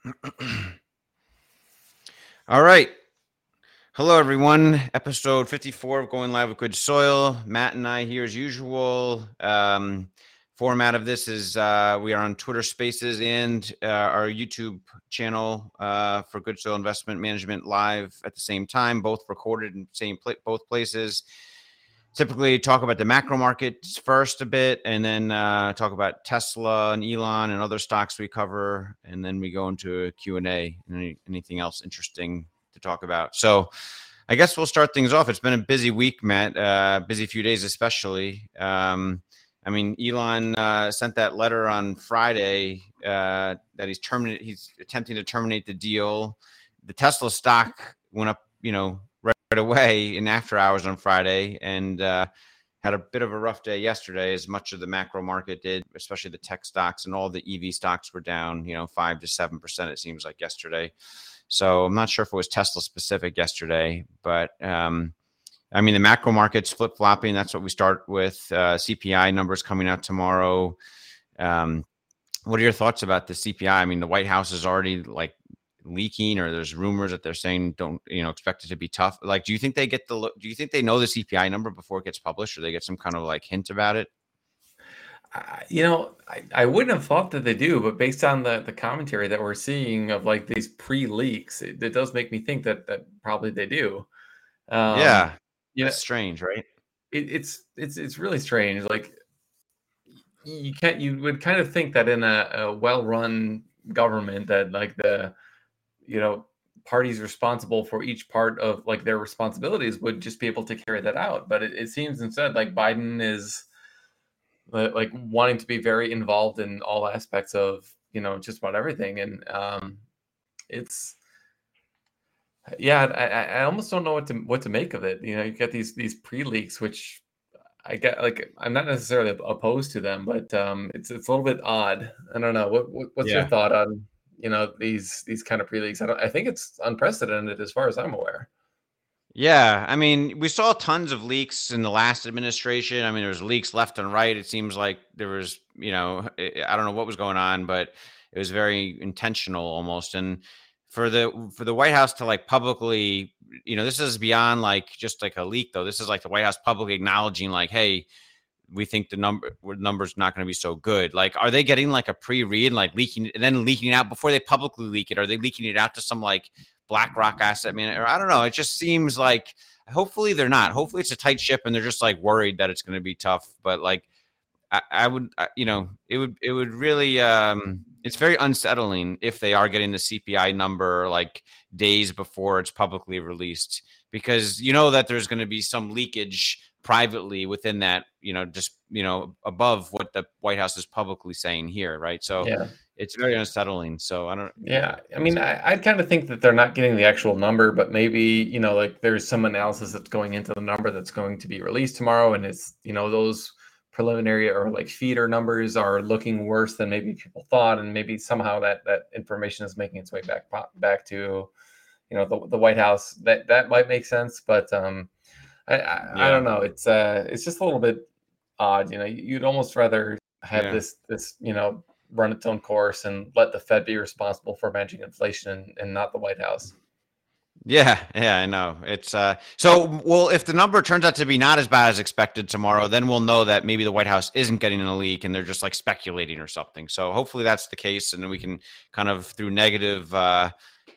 All right. Hello, everyone. Episode 54 of Going Live with Good Soil. Matt and I here as usual. Um, format of this is uh, we are on Twitter Spaces and uh, our YouTube channel uh, for Good Soil Investment Management live at the same time, both recorded in same pla- both places typically talk about the macro markets first a bit and then uh, talk about tesla and elon and other stocks we cover and then we go into a q&a any, anything else interesting to talk about. So i guess we'll start things off. It's been a busy week matt uh, busy few days especially. Um, i mean elon uh, sent that letter on friday uh, that he's terminated he's attempting to terminate the deal. The tesla stock went up you know away in after hours on Friday and uh, had a bit of a rough day yesterday, as much of the macro market did, especially the tech stocks and all the EV stocks were down, you know, five to seven percent. It seems like yesterday. So I'm not sure if it was Tesla specific yesterday, but um, I mean the macro markets flip flopping. That's what we start with. Uh, CPI numbers coming out tomorrow. Um, what are your thoughts about the CPI? I mean, the White House is already like leaking or there's rumors that they're saying don't you know expect it to be tough like do you think they get the do you think they know the cpi number before it gets published or they get some kind of like hint about it? Uh, you know I, I wouldn't have thought that they do but based on the the commentary that we're seeing of like these pre-leaks it, it does make me think that that probably they do. Um, yeah yeah strange right? it, it's it's it's really strange like you can't you would kind of think that in a, a well-run government that like the you know parties responsible for each part of like their responsibilities would just be able to carry that out. But it, it seems instead like biden is like wanting to be very involved in all aspects of you know just about everything. And um it's yeah I, I almost don't know what to what to make of it. You know you get these these pre-leaks which i get like i'm not necessarily opposed to them but um it's it's a little bit odd. I don't know. What, what what's yeah. your thought on you know these these kind of pre-leagues. I don't. I think it's unprecedented as far as I'm aware. Yeah, I mean, we saw tons of leaks in the last administration. I mean, there was leaks left and right. It seems like there was, you know, eh, I don't know what was going on, but it was very intentional almost. And for the for the White House to like publicly, you know, this is beyond like just like a leak though. This is like the White House publicly acknowledging like, hey, we think the number number's not going to be so good. Like, are they getting like a pre-read, like leaking and then leaking it out before they publicly leak it? Are they leaking it out to some like BlackRock asset manager? I don't know. It just seems like hopefully they're not. Hopefully it's a tight ship and they're just like worried that it's going to be tough. But like, I, I would, I, you know, it would it would really um it's very unsettling if they are getting the CPI number like days before it's publicly released because you know that there's going to be some leakage privately within that, you know, just you know, above what the White House is publicly saying here, right? So yeah. it's very unsettling. So I don't. Yeah, I mean, I, I kind of think that they're not getting the actual number, but maybe you know, like there's some analysis that's going into the number that's going to be released tomorrow, and it's you know those preliminary or like feeder numbers are looking worse than maybe people thought, and maybe somehow that that information is making its way back back to you know the, the White House. That that might make sense, but um, I, I, yeah. I, don't know. It's uh, it's just a little bit odd. You know, you'd almost rather have yeah. this this you know run its own course and let the Fed be responsible for managing inflation and, and not the White House. Yeah, yeah, I know. It's uh so well if the number turns out to be not as bad as expected tomorrow, then we'll know that maybe the White House isn't getting in a leak and they're just like speculating or something. So hopefully that's the case and then we can kind of through negative uh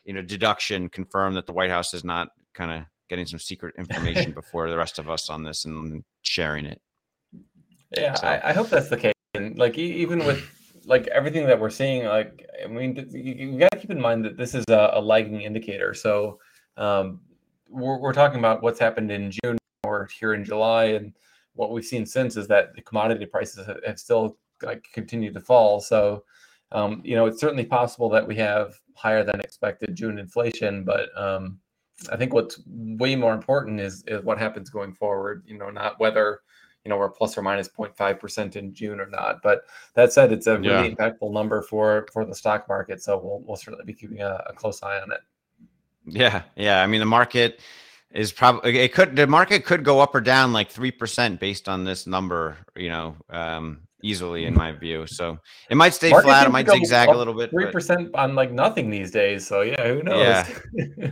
you know deduction confirm that the White House is not kind of getting some secret information before the rest of us on this and sharing it. Yeah, so. I, I, hope that's the case. And like even with like everything that we're seeing, like I mean, you, you got to keep in mind that this is a, a lagging indicator. So um, we're, we're talking about what's happened in June or here in July, and what we've seen since is that the commodity prices have, have still like continued to fall. So um, you know, it's certainly possible that we have higher than expected June inflation, but um, I think what's way more important is is what happens going forward. You know, not whether you know we're plus or minus 0.5 percent in June or not. But that said, it's a really yeah. impactful number for for the stock market. So we'll we'll certainly be keeping a, a close eye on it. Yeah, yeah. I mean, the market is probably it could the market could go up or down like three percent based on this number. You know, um, easily in my view. So it might stay Market flat. It might zigzag a little bit. Three percent on like nothing these days. So yeah, who knows? Yeah,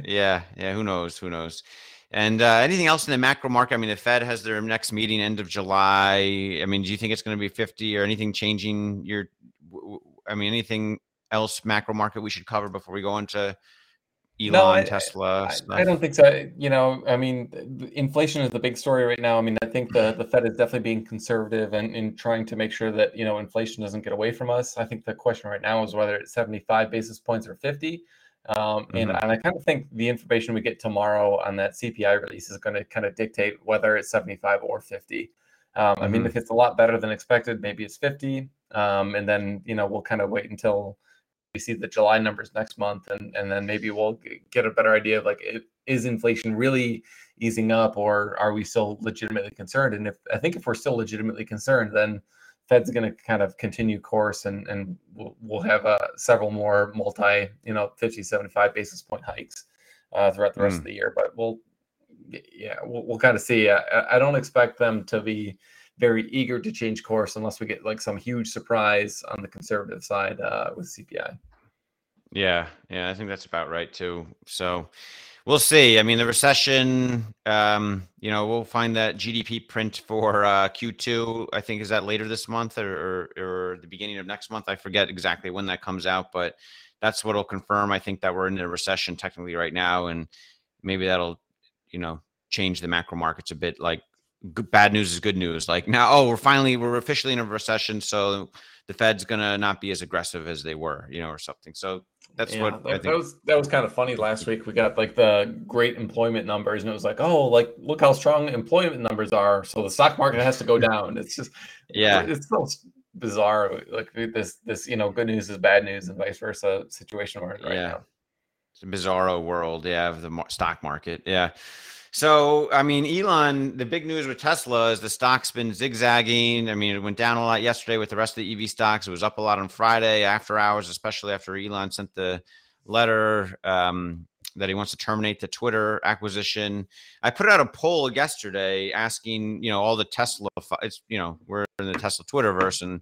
yeah, yeah. Who knows? Who knows? And uh, anything else in the macro market? I mean, the Fed has their next meeting end of July. I mean, do you think it's going to be 50 or anything changing your? I mean, anything else macro market we should cover before we go into Elon, no, I, Tesla. I, I, don't think so. You know, I mean, inflation is the big story right now. I mean, I think the, the Fed is definitely being conservative and in trying to make sure that you know inflation doesn't get away from us. I think the question right now is whether it's 75 basis points or 50. Um, mm-hmm. and, and I kind of think the information we get tomorrow on that CPI release is going to kind of dictate whether it's 75 or 50. Um, mm-hmm. I mean, mm-hmm. if it's a lot better than expected, maybe it's 50. Um, and then, you know, we'll kind of wait until we see the July numbers next month, and and then maybe we'll get a better idea of like is inflation really easing up, or are we still legitimately concerned? And if I think if we're still legitimately concerned, then Fed's going to kind of continue course, and and we'll, we'll have uh, several more multi, you know, 50, 75 basis point hikes uh, throughout the rest mm. of the year. But we'll yeah, we'll, we'll kind of see. I, I don't expect them to be very eager to change course unless we get like some huge surprise on the conservative side uh, with CPI. Yeah, yeah, I think that's about right too. So we'll see. I mean, the recession, um, you know, we'll find that GDP print for uh, Q2. I think is that later this month or, or, or the beginning of next month. I forget exactly when that comes out, but that's what'll confirm. I think that we're in a recession technically right now, and maybe that'll, you know, change the macro markets a bit. Like good, bad news is good news. Like now, oh, we're finally we're officially in a recession, so the Fed's gonna not be as aggressive as they were, you know, or something. So that's yeah, what that, that, was. That was kind of funny. Last week we got like the great employment numbers, and it was like, oh, like look how strong employment numbers are. So the stock market has to go down. It's just yeah, it's so bizarre. Like this this you know good news is bad news and vice versa situation we're in right yeah. now. It's a bizarro world, yeah, of the stock market. Yeah. So, I mean, Elon, the big news with Tesla is the stock's been zigzagging. I mean, it went down a lot yesterday with the rest of the EV stocks. It was up a lot on Friday after hours, especially after Elon sent the letter um, that he wants to terminate the Twitter acquisition. I put out a poll yesterday asking, you know, all the Tesla, it's, you know, we're in the Tesla Twitterverse and,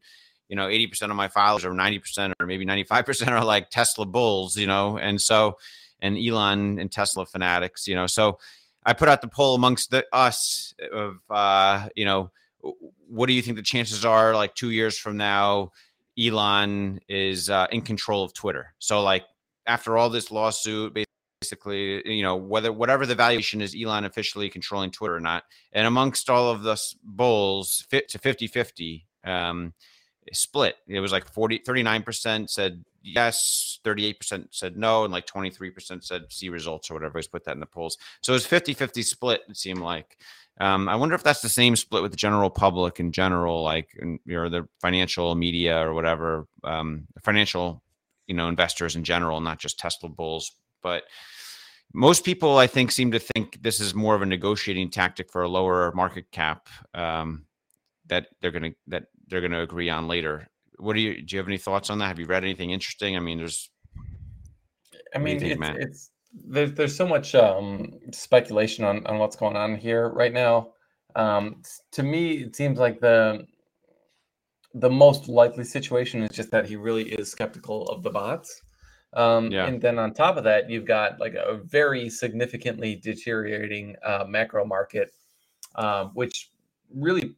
you know, 80% of my followers or 90% or maybe 95% are like Tesla bulls, you know, and so, and Elon and Tesla fanatics, you know, so, I put out the poll amongst the, us of uh, you know what do you think the chances are like two years from now Elon is uh, in control of Twitter. So like after all this lawsuit, basically, you know, whether whatever the valuation is, Elon officially controlling Twitter or not. And amongst all of the bulls, fit to 50 50 um, split. It was like 40, 39% said yes, 38% said no, and like 23% said see results or whatever. He's put that in the polls. So it was 50 50 split, it seemed like. Um, I wonder if that's the same split with the general public in general, like you know, the financial media or whatever, um, financial, you know, investors in general, not just Tesla bulls. But most people, I think, seem to think this is more of a negotiating tactic for a lower market cap um, that they're going to that they're going to agree on later. What do you do you have any thoughts on that? Have you read anything interesting? I mean there's i mean think, it's, it's there's, there's so much um, speculation on, on what's going on here right now. Um, to me it seems like the the most likely situation is just that he really is skeptical of the bots. Um, yeah. and then on top of that you've got like a very significantly deteriorating uh, macro market um, which really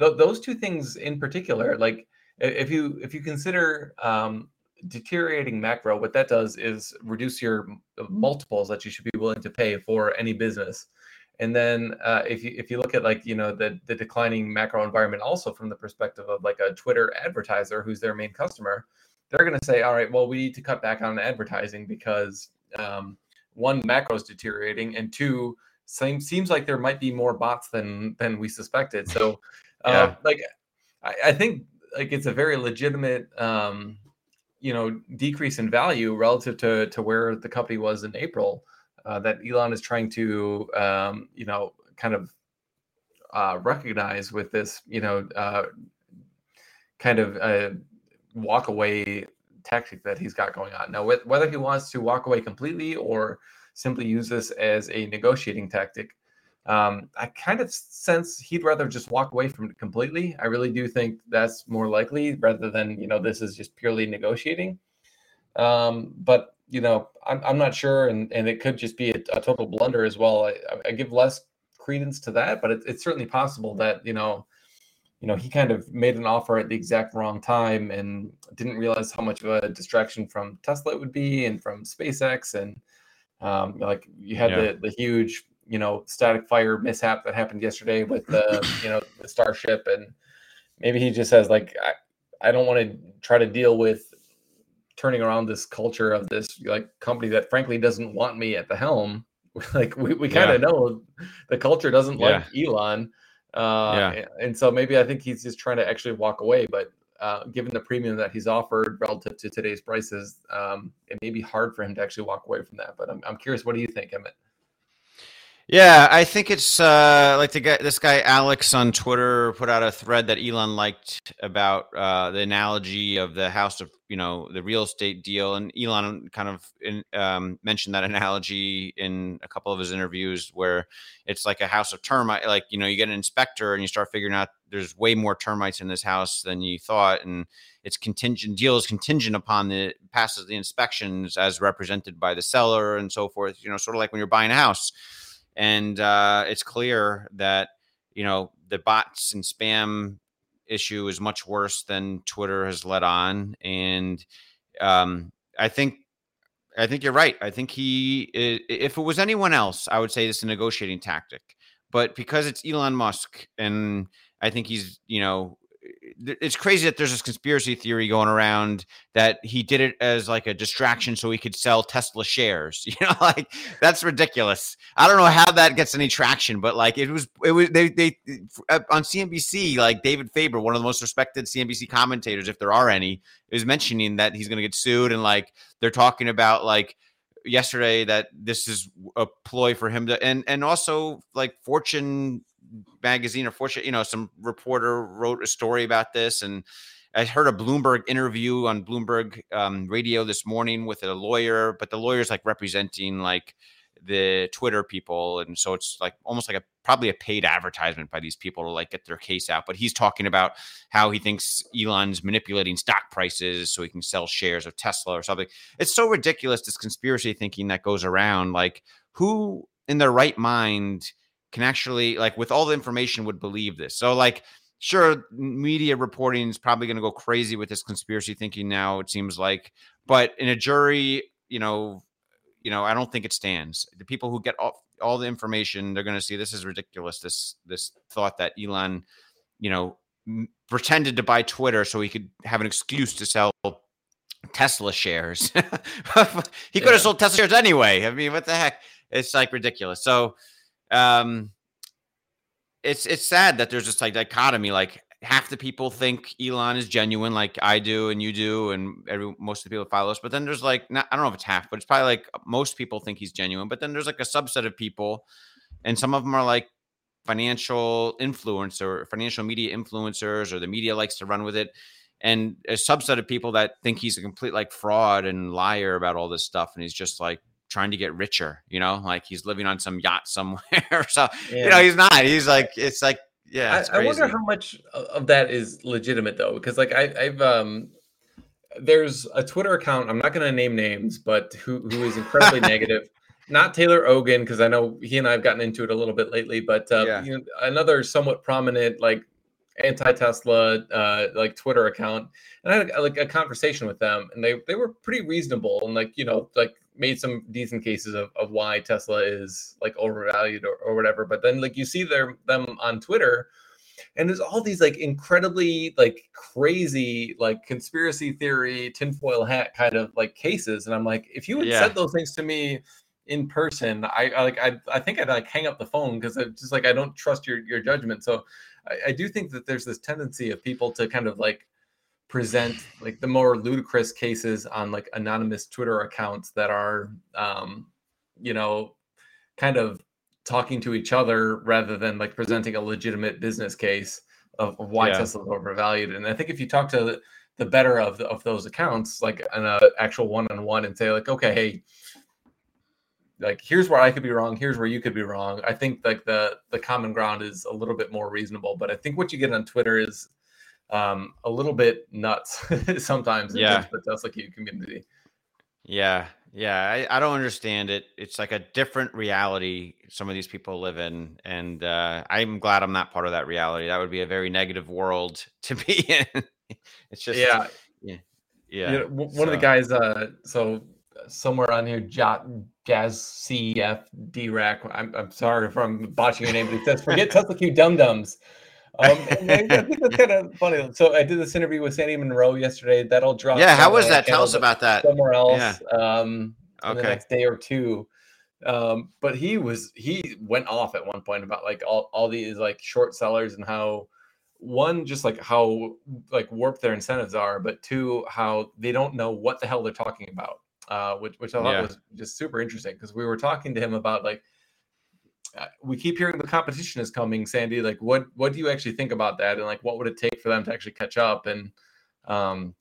th- those two things in particular like if you if you consider um, deteriorating macro, what that does is reduce your multiples that you should be willing to pay for any business. And then uh, if you if you look at like you know the the declining macro environment also from the perspective of like a Twitter advertiser who's their main customer, they're going to say, all right, well we need to cut back on advertising because um, one macro is deteriorating and two same seems like there might be more bots than than we suspected. So uh, like I, I think like it's a very legitimate um, you know decrease in value relative to to where the company was in April. Uh, that Elon is trying to um, you know kind of uh, recognize with this you know uh, kind of a walk away tactic that he's got going on. Now, whether he wants to walk away completely or simply use this as a negotiating tactic, Um, I kind of sense he'd rather just walk away from it completely. I really do think that's more likely rather than you know this is just purely negotiating. Um, but you know, I'm, I'm not sure, and and it could just be a, a total blunder as well. I, I, give less credence to that, but it, it's certainly possible that you know, you know, he kind of made an offer at the exact wrong time and didn't realize how much of a distraction from Tesla it would be and from SpaceX and um, like you had yeah. the the huge you know static fire mishap that happened yesterday with the you know the starship and maybe he just says like i, I don't want to try to deal with turning around this culture of this like company that frankly doesn't want me at the helm like we, we kind of yeah. know the culture doesn't yeah. like elon uh yeah. and so maybe i think he's just trying to actually walk away but uh, given the premium that he's offered relative to today's prices, um, it may be hard for him to actually walk away from that. But I'm, I'm curious, what do you think, Emmett? Yeah, I think it's uh, like the guy, this guy Alex on Twitter put out a thread that Elon liked about uh, the analogy of the house of you know the real estate deal, and Elon kind of in, um, mentioned that analogy in a couple of his interviews, where it's like a house of termite. Like you know, you get an inspector and you start figuring out there's way more termites in this house than you thought, and it's contingent deal is contingent upon the passes the inspections as represented by the seller and so forth. You know, sort of like when you're buying a house and uh, it's clear that you know the bots and spam issue is much worse than Twitter has let on, and um, I think I think you're right. I think he, if it was anyone else, I would say this is a negotiating tactic. But because it's Elon Musk, and I think he's, you know, it's crazy that there's this conspiracy theory going around that he did it as like a distraction so he could sell Tesla shares. You know, like that's ridiculous. I don't know how that gets any traction, but like it was, it was they they uh, on CNBC, like David Faber, one of the most respected CNBC commentators, if there are any, is mentioning that he's going to get sued, and like they're talking about like yesterday that this is a ploy for him to and and also like fortune magazine or Fortune, you know, some reporter wrote a story about this. And I heard a Bloomberg interview on Bloomberg um, radio this morning with a lawyer, but the lawyer's like representing like the Twitter people. And so it's like almost like a probably a paid advertisement by these people to like get their case out. But he's talking about how he thinks Elon's manipulating stock prices so he can sell shares of Tesla or something. It's so ridiculous, this conspiracy thinking that goes around. Like, who in their right mind can actually like with all the information would believe this. So like sure media reporting is probably going to go crazy with this conspiracy thinking now it seems like but in a jury you know you know i don't think it stands. The people who get all, all the information they're going to see this is ridiculous this this thought that elon you know m- pretended to buy twitter so he could have an excuse to sell tesla shares. He could yeah. have sold tesla shares anyway. I mean what the heck? It's like ridiculous. So um, it's it's sad that there's this like dichotomy. Like half the people think Elon is genuine, like I do and you do, and every most of the people follow us. But then there's like not, I don't know if it's half, but it's probably like most people think he's genuine. But then there's like a subset of people, and some of them are like financial influencer, or financial media influencers, or the media likes to run with it. And a subset of people that think he's a complete like fraud and liar about all this stuff, and he's just like trying to get richer, you know, like he's living on some yacht somewhere. so, yeah. you know, he's not. He's like, it's like, yeah. I, I, wonder how much of that is legitimate though, because like I, I've, um, there's a Twitter account. I'm not going to name names, but who who is incredibly negative. Not Taylor Ogan, because I know he and I have gotten into it a little bit lately, but uh, yeah. you know, another somewhat prominent like anti-Tesla uh, like Twitter account, and I had like a conversation with them, and they they were pretty reasonable and like you know like made some decent cases of, of why Tesla is like overvalued or, or whatever. But then like you see their them on Twitter and there's all these like incredibly like crazy like conspiracy theory tinfoil hat kind of like cases and i'm like if you had yeah. said those things to me in person i, I like I, I think i'd like hang up the phone because it's just like i don't trust your your judgment so I, I do think that there's this tendency of people to kind of like present like the more ludicrous cases on like anonymous Twitter accounts that are, um, you know, kind of talking to each other rather than like presenting a legitimate business case of, of why yeah. Tesla is overvalued. And I think if you talk to the, the better of the, of those accounts, like an uh, actual one on one, and say like, okay, hey, like here's where I could be wrong, here's where you could be wrong. I think like the the common ground is a little bit more reasonable, but I think what you get on Twitter is um, a little bit nuts sometimes. Yeah, the Tesla Q community. Yeah, yeah, I, I don't understand it. It's like a different reality some of these people live in, and uh, I'm glad I'm not part of that reality. That would be a very negative world to be in. it's just yeah, yeah, yeah. You know, one so. of the guys, uh, so somewhere on here, Jot Jazz CF DRAC. I'm I'm sorry if I'm botching your name, but he says forget Tesla Q dum dums. Um, I think that's kind of funny. So I did this interview with Sandy Munro yesterday. That'll drop. Yeah, how was that? Tell us about that. Somewhere else. Yeah. Um, okay. the next day or two. Um, but he was he went off at one point about like all, all these like short sellers and how one just like how like warped their incentives are, but two how they don't know what the hell they're talking about. Uh, which which I thought yeah. was just super interesting because we were talking to him about like we keep hearing the competition is coming, Sandy. Like, what what do you actually think about that, and like, what would it take for them to actually catch up? And um,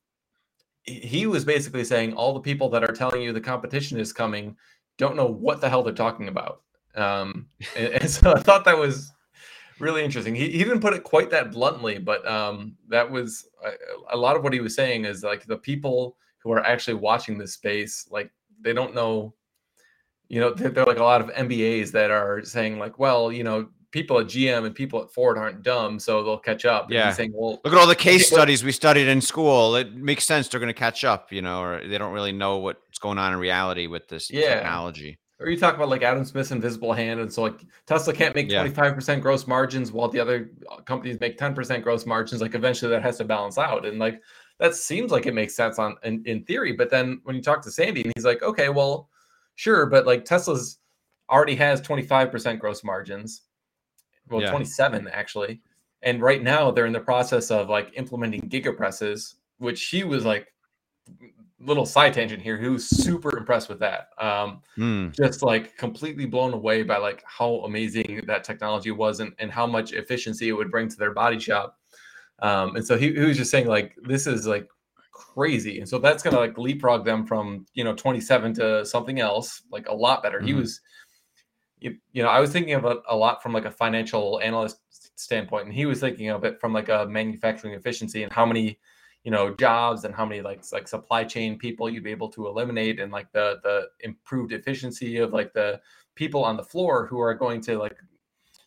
he was basically saying all the people that are telling you the competition is coming don't know what the hell they're talking about. Um, and, and, so I thought that was really interesting. He, he didn't put it quite that bluntly, but um, that was a, a lot of what he was saying is like the people who are actually watching this space, like they don't know you know, there, are like a lot of MBAs that are saying like, well, you know, people at GM and people at Ford aren't dumb, so they'll catch up. Yeah. saying, well, look at all the case studies we studied in school. It makes sense they're going to catch up, you know, or they don't really know what's going on in reality with this yeah. technology. Or you talk about like Adam Smith's invisible hand, and so like Tesla can't make twenty five percent gross margins while the other uh, companies make ten percent gross margins. Like eventually that has to balance out, and like that seems like it makes sense on in, in theory. But then when you talk to Sandy, and he's like, okay, well Sure, but like Tesla's already has 25% gross margins. Well, yeah. 27 actually. And right now they're in the process of like implementing gigapresses, which she was like little side tangent here who was super impressed with that um mm. just like completely blown away by like how amazing that technology was and, and how much efficiency it would bring to their body shop um and so he, he was just saying like this is like crazy. And so that's going to like leapfrog them from, you know, 27 to something else, like a lot better. Mm-hmm. He was, you, you know, I was thinking of a, a lot from like a financial analyst standpoint, and he was thinking of it from like a manufacturing efficiency and how many, you know, jobs and how many like like supply chain people you'd be able to eliminate and like the the improved efficiency of like the people on the floor who are going to like,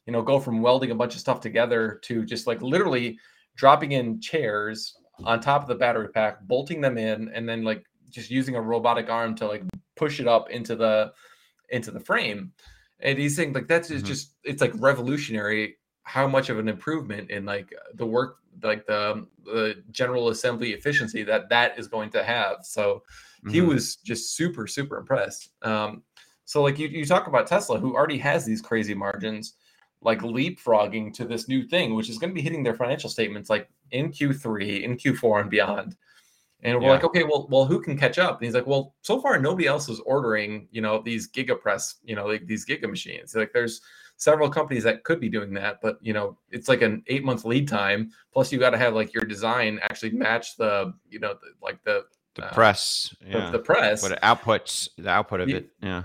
you know, go from welding a bunch of stuff together to just like literally dropping in chairs on top of the battery pack, bolting them in, and then like just using a robotic arm to like push it up into the into the frame. And he's saying like that's mm-hmm. just it's like revolutionary how much of an improvement in like the work like the the general assembly efficiency that that is going to have. So mm-hmm. he was just super super impressed. Um, so like you you talk about Tesla who already has these crazy margins like leapfrogging to this new thing, which is going to be hitting their financial statements like in Q3, in Q4, and beyond. And we're yeah. like, okay, well, well, who can catch up? And he's like, well, so far nobody else is ordering, you know, these gigapress, you know, like these giga machines. Like there's several companies that could be doing that, but you know, it's like an eight month lead time. Plus, you got to have like your design actually match the, you know, the, like the the uh, press, yeah. the, the press, what it outputs, the output of it, yeah,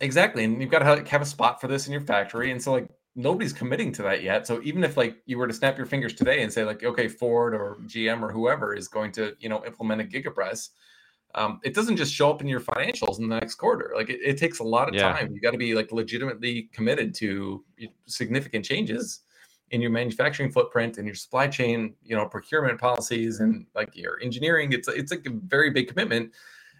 exactly. And you've got to have, have a spot for this in your factory. And so, like, nobody's committing to that yet. So even if like you were to snap your fingers today and say like, okay, Ford or GM or whoever is going to you know implement a gigapress, um, it doesn't just show up in your financials in the next quarter. Like it, it takes a lot of yeah. time. You got to be like legitimately committed to significant changes in your manufacturing footprint and your supply chain, you know, procurement policies and like your engineering. It's it's like a very big commitment.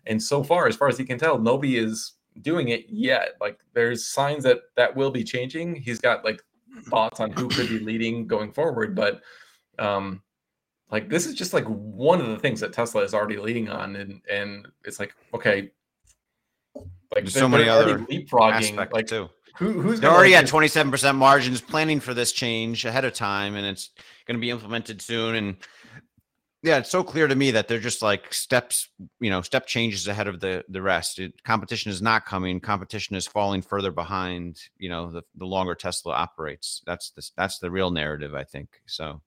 And so far, as far as he can tell, nobody is doing it yet. Like there's signs that that will be changing. He's got like thoughts on who could be leading going forward, but um like this is just like one of the things that Tesla is already leading on and and it's like okay like there's so many other leapfrogging like too. Who, who's they're already like, at 27% margins planning for this change ahead of time and it's going to be implemented soon and yeah, it's so clear to me that they're just like steps, you know, step changes ahead of the the rest. It, competition is not coming. Competition is falling further behind. You know, the the longer Tesla operates. That's the that's the real narrative, I think. So.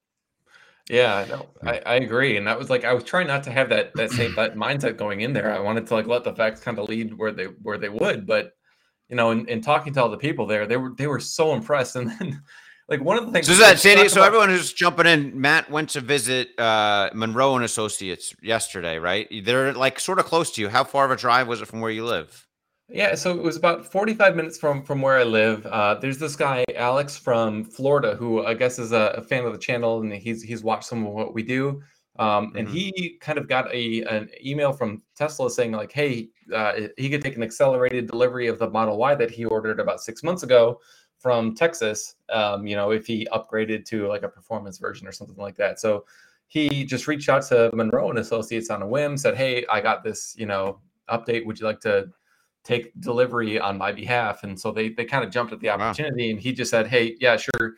Yeah, no, hmm. I, I agree, and that was like I was trying not to have that that same that mindset going in there. I wanted to like let the facts kind of lead where they where they would, but you know, in, in talking to all the people there, they were they were so impressed. And then like one of the things So is that Sandy? So everyone who's jumping in, Matt went to visit uh, Munro and Associates yesterday, right? They're like sort of close to you. How far of a drive was it from where you live? Yeah, so it was about 45 minutes from from where I live. Uh, there's this guy Alex from Florida who I guess is a, a, fan of the channel, and he's he's watched some of what we do. Um, and mm-hmm. he kind of got a an email from Tesla saying like, hey, uh, he could take an accelerated delivery of the Model Y that he ordered about six months ago from Texas. Um, you know, if he upgraded to like a performance version or something like that. So he just reached out to Munro and Associates on a whim, said, hey, I got this, you know, update. Would you like to take delivery on my behalf. And so they they kind of jumped at the opportunity, wow. and he just said, "Hey, yeah, sure."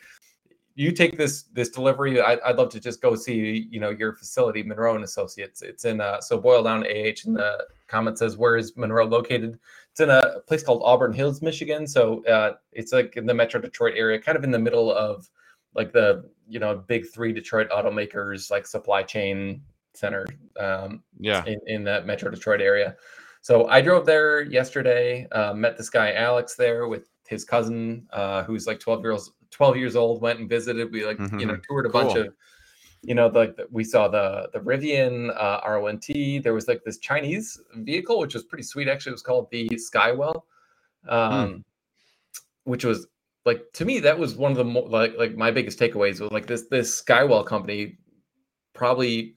You take this this delivery. I, would love to just go see you know your facility, Munro and Associates. It's in uh, so boil down AH in the comment says where is Monroe located? It's in a place called Auburn Hills, Michigan. So uh, it's like in the Metro Detroit area, kind of in the middle of like the you know big three Detroit automakers like supply chain center. Um, yeah, in, in that Metro Detroit area. So I drove there yesterday. Uh, met this guy Alex there with his cousin, uh, who's like 12 years 12 years old. Went and visited. We like mm-hmm. you know mm-hmm. toured a cool. bunch of you know like we saw the the Rivian uh, R1T. There was like this Chinese vehicle which was pretty sweet. Actually, it was called the Skywell, um, mm. which was like to me that was one of the mo- like like my biggest takeaways was like this this Skywell company probably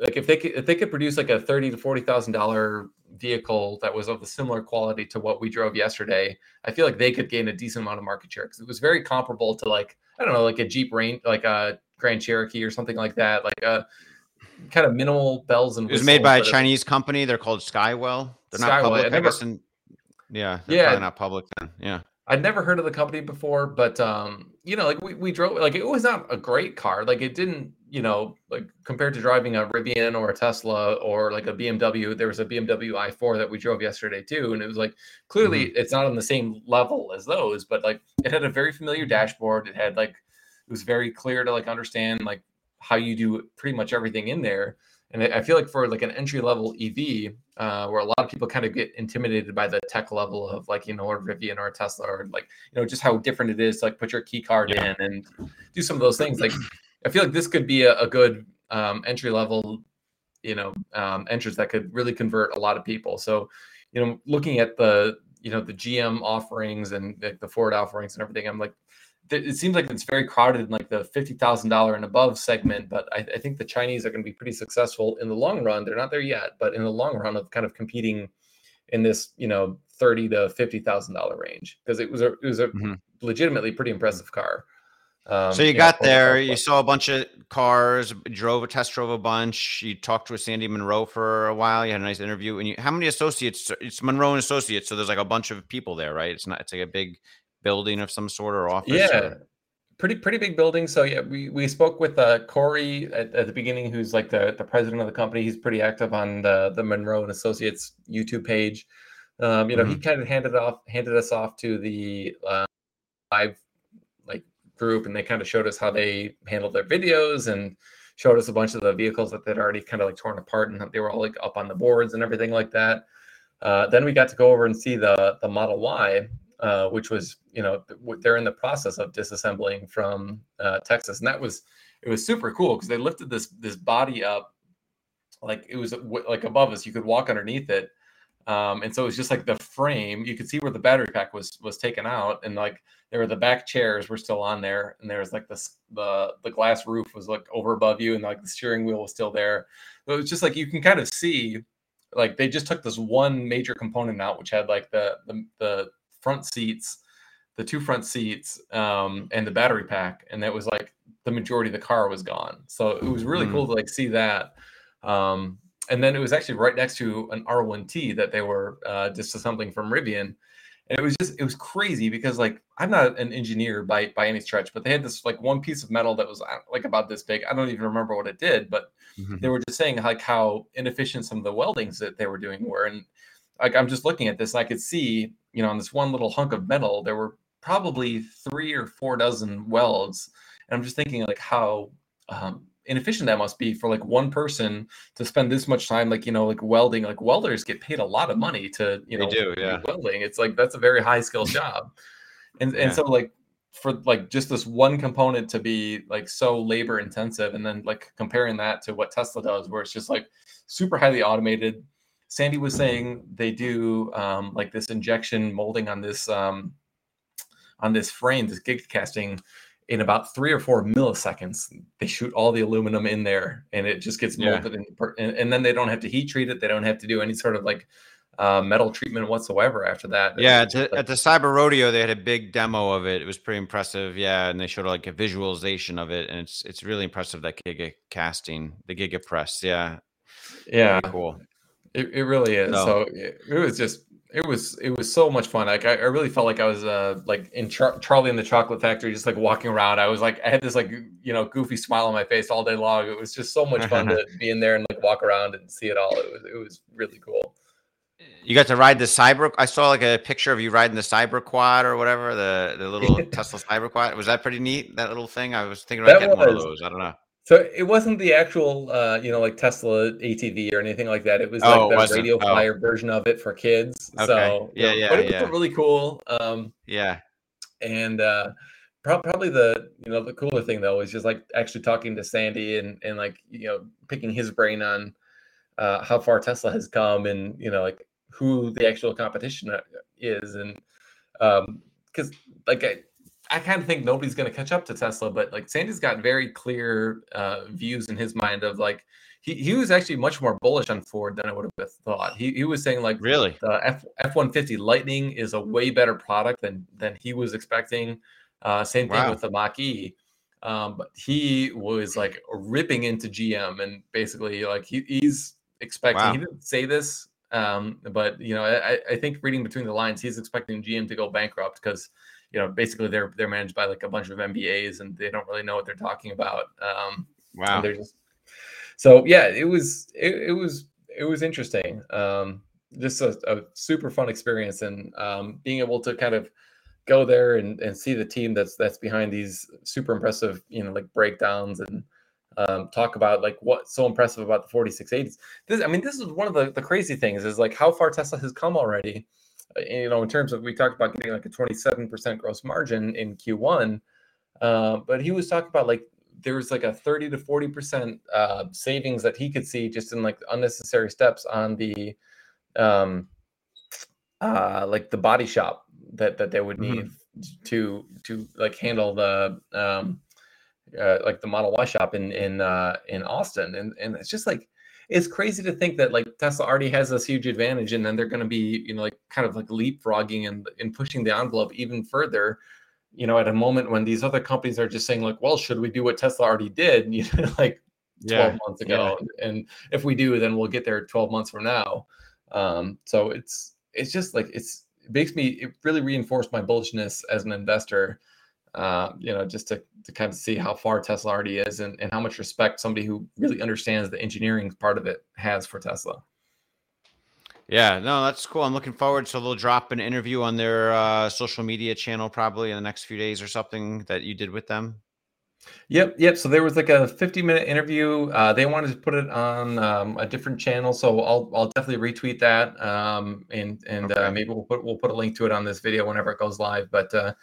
like if they could if they could produce like a thirty to forty thousand dollar vehicle that was of a similar quality to what we drove yesterday, I feel like they could gain a decent amount of market share because it was very comparable to like I don't know, like a Jeep Range, like a Grand Cherokee or something like that, like a kind of minimal bells and. It was made by a Chinese company. They're called Skywell. They're Skywell. not public. I, never, I guess. In, yeah. Yeah. not public then. Yeah. I'd never heard of the company before, but um, you know, like we, we drove like it was not a great car. Like it didn't, you know, like compared to driving a Rivian or a Tesla or like a BMW, there was a BMW i4 that we drove yesterday too. And it was like clearly mm-hmm. it's not on the same level as those, but like it had a very familiar dashboard. It had like it was very clear to like understand like how you do pretty much everything in there. And I feel like for like an entry level EV, uh, where a lot of people kind of get intimidated by the tech level of like you know or Rivian or Tesla or like you know just how different it is to like put your key card yeah. in and do some of those things. Like I feel like this could be a, a good um, entry level, you know, um, entrance that could really convert a lot of people. So you know, looking at the you know the GM offerings and like the Ford offerings and everything, I'm like it seems like it's very crowded in like the fifty thousand dollar and above segment, but I, I, think the Chinese are going to be pretty successful in the long run. They're not there yet, but in the long run of kind of competing in this, you know, thirty to fifty thousand dollar range because it was a it was a mm-hmm. legitimately pretty impressive car. Um, so you, you got know, there, you saw a bunch of cars, drove a test drove a bunch. You talked with Sandy Munro for a while. You had a nice interview. And you, how many associates? It's Munro and Associates, so there's like a bunch of people there, right? It's not. It's like a big building of some sort or office? Yeah. Or? Pretty pretty big building. So yeah, we, we spoke with uh, Corey at, at the beginning, who's like the, the president of the company. He's pretty active on the the Munro and Associates YouTube page. Um, you know, mm-hmm. he kind of handed off handed us off to the uh, live like group, and they kind of showed us how they handled their videos and showed us a bunch of the vehicles that they'd already kind of like torn apart and they were all like up on the boards and everything like that. Uh, then we got to go over and see the the Model Y, uh, which was you know they're in the process of disassembling from uh, Texas, and that was it was super cool because they lifted this this body up like it was like above us. You could walk underneath it, um, and so it was just like the frame. You could see where the battery pack was was taken out, and like there were the back chairs were still on there, and there was like this the the glass roof was like over above you, and like the steering wheel was still there. So it was just like you can kind of see like they just took this one major component out, which had like the the, the front seats, the two front seats, um, and the battery pack, and that was like the majority of the car was gone. So it was really mm. cool to like see that. Um, and then it was actually right next to an R1T that they were uh, disassembling from Rivian. And it was just it was crazy because like I'm not an engineer by by any stretch, but they had this like one piece of metal that was uh, like about this big. I don't even remember what it did, but mm-hmm. they were just saying like how inefficient some of the weldings that they were doing were. And like I'm just looking at this, and I could see you know, on this one little hunk of metal, there were probably three or four dozen welds. And I'm just thinking like how um, inefficient that must be for like one person to spend this much time like you know like welding like welders get paid a lot of money to you know They do, yeah. welding it's like that's a very high skill job and Yeah. and so like for like just this one component to be like so labor intensive and then like comparing that to what tesla does where it's just like super highly automated sandy was saying they do um, like this injection molding on this um, on this frame this giga casting in about three or four milliseconds they shoot all the aluminum in there and it just gets Yeah. molded in, and, and then they don't have to heat treat it they don't have to do any sort of like uh, metal treatment whatsoever after that Yeah, at the, at the Cyber Rodeo, they had a big demo of it. It was pretty impressive. Yeah, and they showed like a visualization of it, and it's it's really impressive that Giga casting, the Giga press. Yeah, yeah very cool. It, it really is. No. So it, it was just it was it was so much fun. Like I, I really felt like I was uh like in Char- Charlie and the Chocolate Factory, just like walking around. I was like I had this like you know goofy smile on my face all day long. It was just so much fun to be in there and like walk around and see it all. It was it was really cool. You got to ride the Cyber. I saw like a picture of you riding the Cyber Quad or whatever, the the little Tesla Cyber Quad. Was that pretty neat? That little thing. I was thinking about That getting one of those. I don't know. So it wasn't the actual uh you know like Tesla ATV or anything like that. It was Oh, like the radio Oh. flyer version of it for kids. Okay. So Yeah, you know, yeah, but it was really cool. Um Yeah, and uh prob- probably the you know the cooler thing though is just like actually talking to sandy and and like you know picking his brain on uh how far tesla has come and you know like who the actual competition uh, is and um because like i I kind of think nobody's going to catch up to Tesla, but like Sandy's got very clear uh, views in his mind of like he, he was actually much more bullish on Ford than I would have thought. He, he was saying like really. the F one fifty Lightning is a way better product than than he was expecting. Uh, same thing Wow. with the Mach E. Um, but he was like ripping into GM and basically like he, he's expecting. Wow. He didn't say this, um, but you know I, I think reading between the lines, he's expecting GM to go bankrupt because you know basically they're they're managed by like a bunch of MBAs and they don't really know what they're talking about. Um, Wow. they're just so yeah it was it, it was it was interesting um just a, a super fun experience and um being able to kind of go there and, and see the team that's that's behind these super impressive you know like breakdowns and um, talk about like what's so impressive about the 4680s this i mean this is one of the, the crazy things is like how far tesla has come already you know in terms of we talked about getting like a 27% gross margin in q1 uh, but he was talking about like there was like a 30 to 40 percent uh, savings that he could see just in like unnecessary steps on the um uh like the body shop that that they would Mhm. need to to like handle the um uh, like the model y shop in in uh in austin and and it's just like it's crazy to think that like tesla already has this huge advantage and then they're going to be you know like kind of like leapfrogging and and pushing the envelope even further you know, at a moment when these other companies are just saying like, well, should we do what Tesla already did, you know, like 12 Yeah. months ago? And if we do, then we'll get there 12 months from now. Um, so it's it's just like it's it makes me it really reinforced my bullishness as an investor. Uh, you know, just to to kind of see how far Tesla already is and, and how much respect somebody who really understands the engineering part of it has for Tesla. Yeah, no, that's cool. I'm looking forward. to they'll drop an interview on their uh, social media channel probably in the next few days or something that you did with them. Yep, yep. So there was like a 50 minute interview. Uh, they wanted to put it on um, a different channel, so I'll I'll definitely retweet that. Um, and and uh, Okay. maybe we'll put we'll put a link to it on this video whenever it goes live. But uh,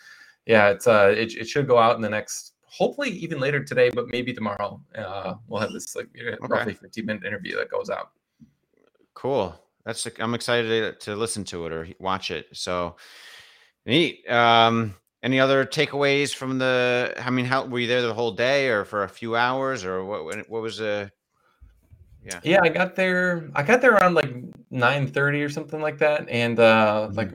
yeah, it's uh it, it should go out in the next hopefully even later today, but maybe tomorrow. Uh, we'll have this like roughly 15 minute interview that goes out. Cool. That's I'm excited to, to listen to it or watch it. So neat. Um, any other takeaways from the? I mean, how were you there the whole day or for a few hours or what? What was the? Yeah. Yeah, I got there. I got there around like nine thirty or something like that, and uh, like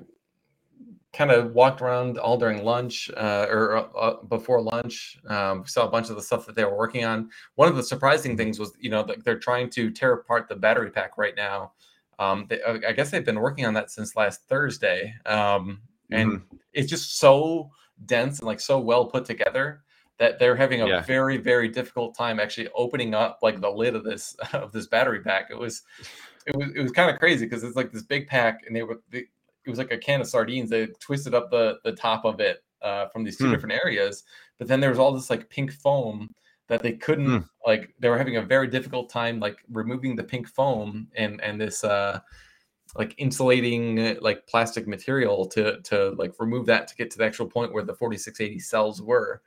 kind of walked around all during lunch uh, or uh, uh, before lunch. Um, saw a bunch of the stuff that they were working on. One of the surprising things was, you know, they're trying to tear apart the battery pack right now. Um, they, uh, I guess they've been working on that since last Thursday, um, and it's just so dense and like so well put together that they're having a Yeah. very very difficult time actually opening up like the lid of this of this battery pack it was it was it was kind of crazy because it's like this big pack and they were they, it was like a can of sardines they twisted up the the top of it uh, from these two Hmm. different areas but then there was all this like pink foam that they couldn't Hmm. like they were having a very difficult time like removing the pink foam and and this uh like insulating like plastic material to to like remove that to get to the actual point where the 4680 cells were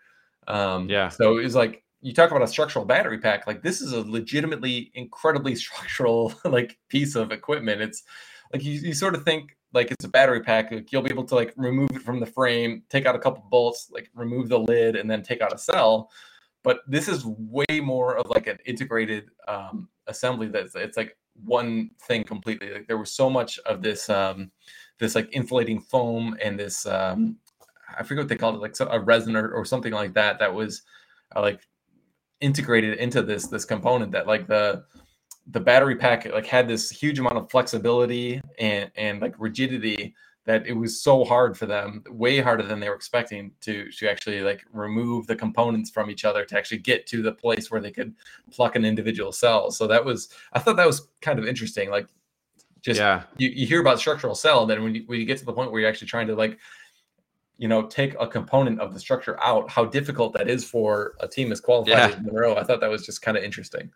um Yeah. so it was like you talk about a structural battery pack like this is a legitimately incredibly structural like piece of equipment it's like you, you sort of think like it's a battery pack like you'll be able to like remove it from the frame take out a couple bolts like remove the lid and then take out a cell. But this is way more of like an integrated um, assembly that's it's like one thing completely. Like there was so much of this um this like insulating foam and this um i forget what they called it like a resin or, or something like that that was uh, like integrated into this this component that like the the battery pack like had this huge amount of flexibility and and like rigidity that it was so hard for them way harder than they were expecting to to actually like remove the components from each other to actually get to the place where they could pluck an individual cell so that was i thought that was kind of interesting like just yeah. you, you hear about structural cell then when you, when you get to the point where you're actually trying to like you know take a component of the structure out how difficult that is for a team as qualified Yeah. as Munro i thought that was just kind of interesting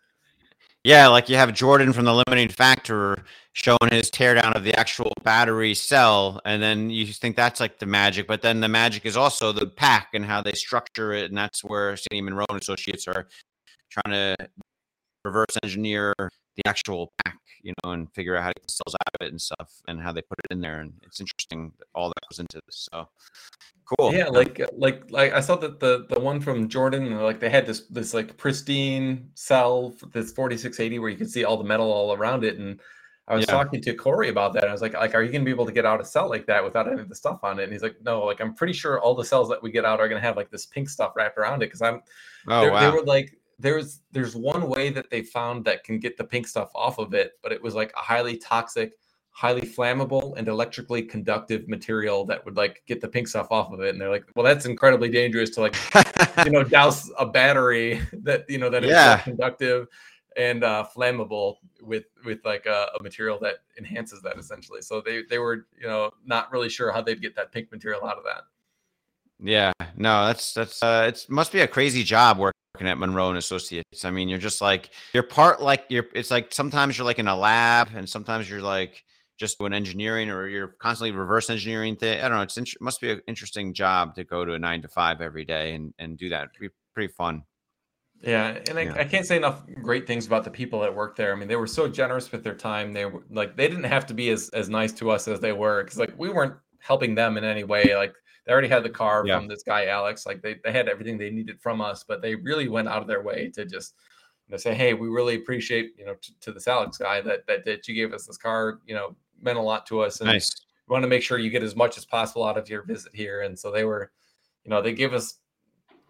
Yeah, like you have Jordan from the limiting factor showing his teardown of the actual battery cell, and then you think that's like the magic, but then the magic is also the pack and how they structure it, and that's where City Munro and Associates are trying to reverse engineer the actual pack, you know, and figure out how to get cells out of it and stuff, and how they put it in there, and it's interesting that all that goes into this. So cool. Yeah, like uh, like like I saw that the the one from Jordan, like they had this this like pristine cell, this 4680 where you could see all the metal all around it. And I was Yeah. talking to Corey about that. I was like, like, are you gonna be able to get out a cell like that without any of the stuff on it? And he's like, no, like I'm pretty sure all the cells that we get out are gonna have like this pink stuff wrapped around it because I'm oh wow. they were like there's there's one way that they found that can get the pink stuff off of it but it was like a highly toxic highly flammable and electrically conductive material that would like get the pink stuff off of it. And they're like well that's incredibly dangerous to like you know douse a battery that you know that is Yeah. conductive and uh flammable with with like a, a material that enhances that essentially. So they they were you know not really sure how they'd get that pink material out of that Yeah, no, that's that's uh it must be a crazy job working at Munro and Associates. I mean, you're just like you're part like you're it's like sometimes you're like in a lab and sometimes you're like just doing engineering or you're constantly reverse engineering thing. I don't know. It's int- must be an interesting job to go to a nine to five every day and and do that. It'd be pretty fun. Yeah, and I, Yeah. I can't say enough great things about the people that work there. I mean, they were so generous with their time. They were like they didn't have to be as as nice to us as they were because like we weren't helping them in any way. Like they already had the car Yeah. from this guy Alex. Like they they had everything they needed from us, but they really went out of their way to just you know say, hey, we really appreciate you know t- to this Alex guy that that that you gave us this car. You know, meant a lot to us, and Nice. we want to make sure you get as much as possible out of your visit here. And so they were, you know, they give us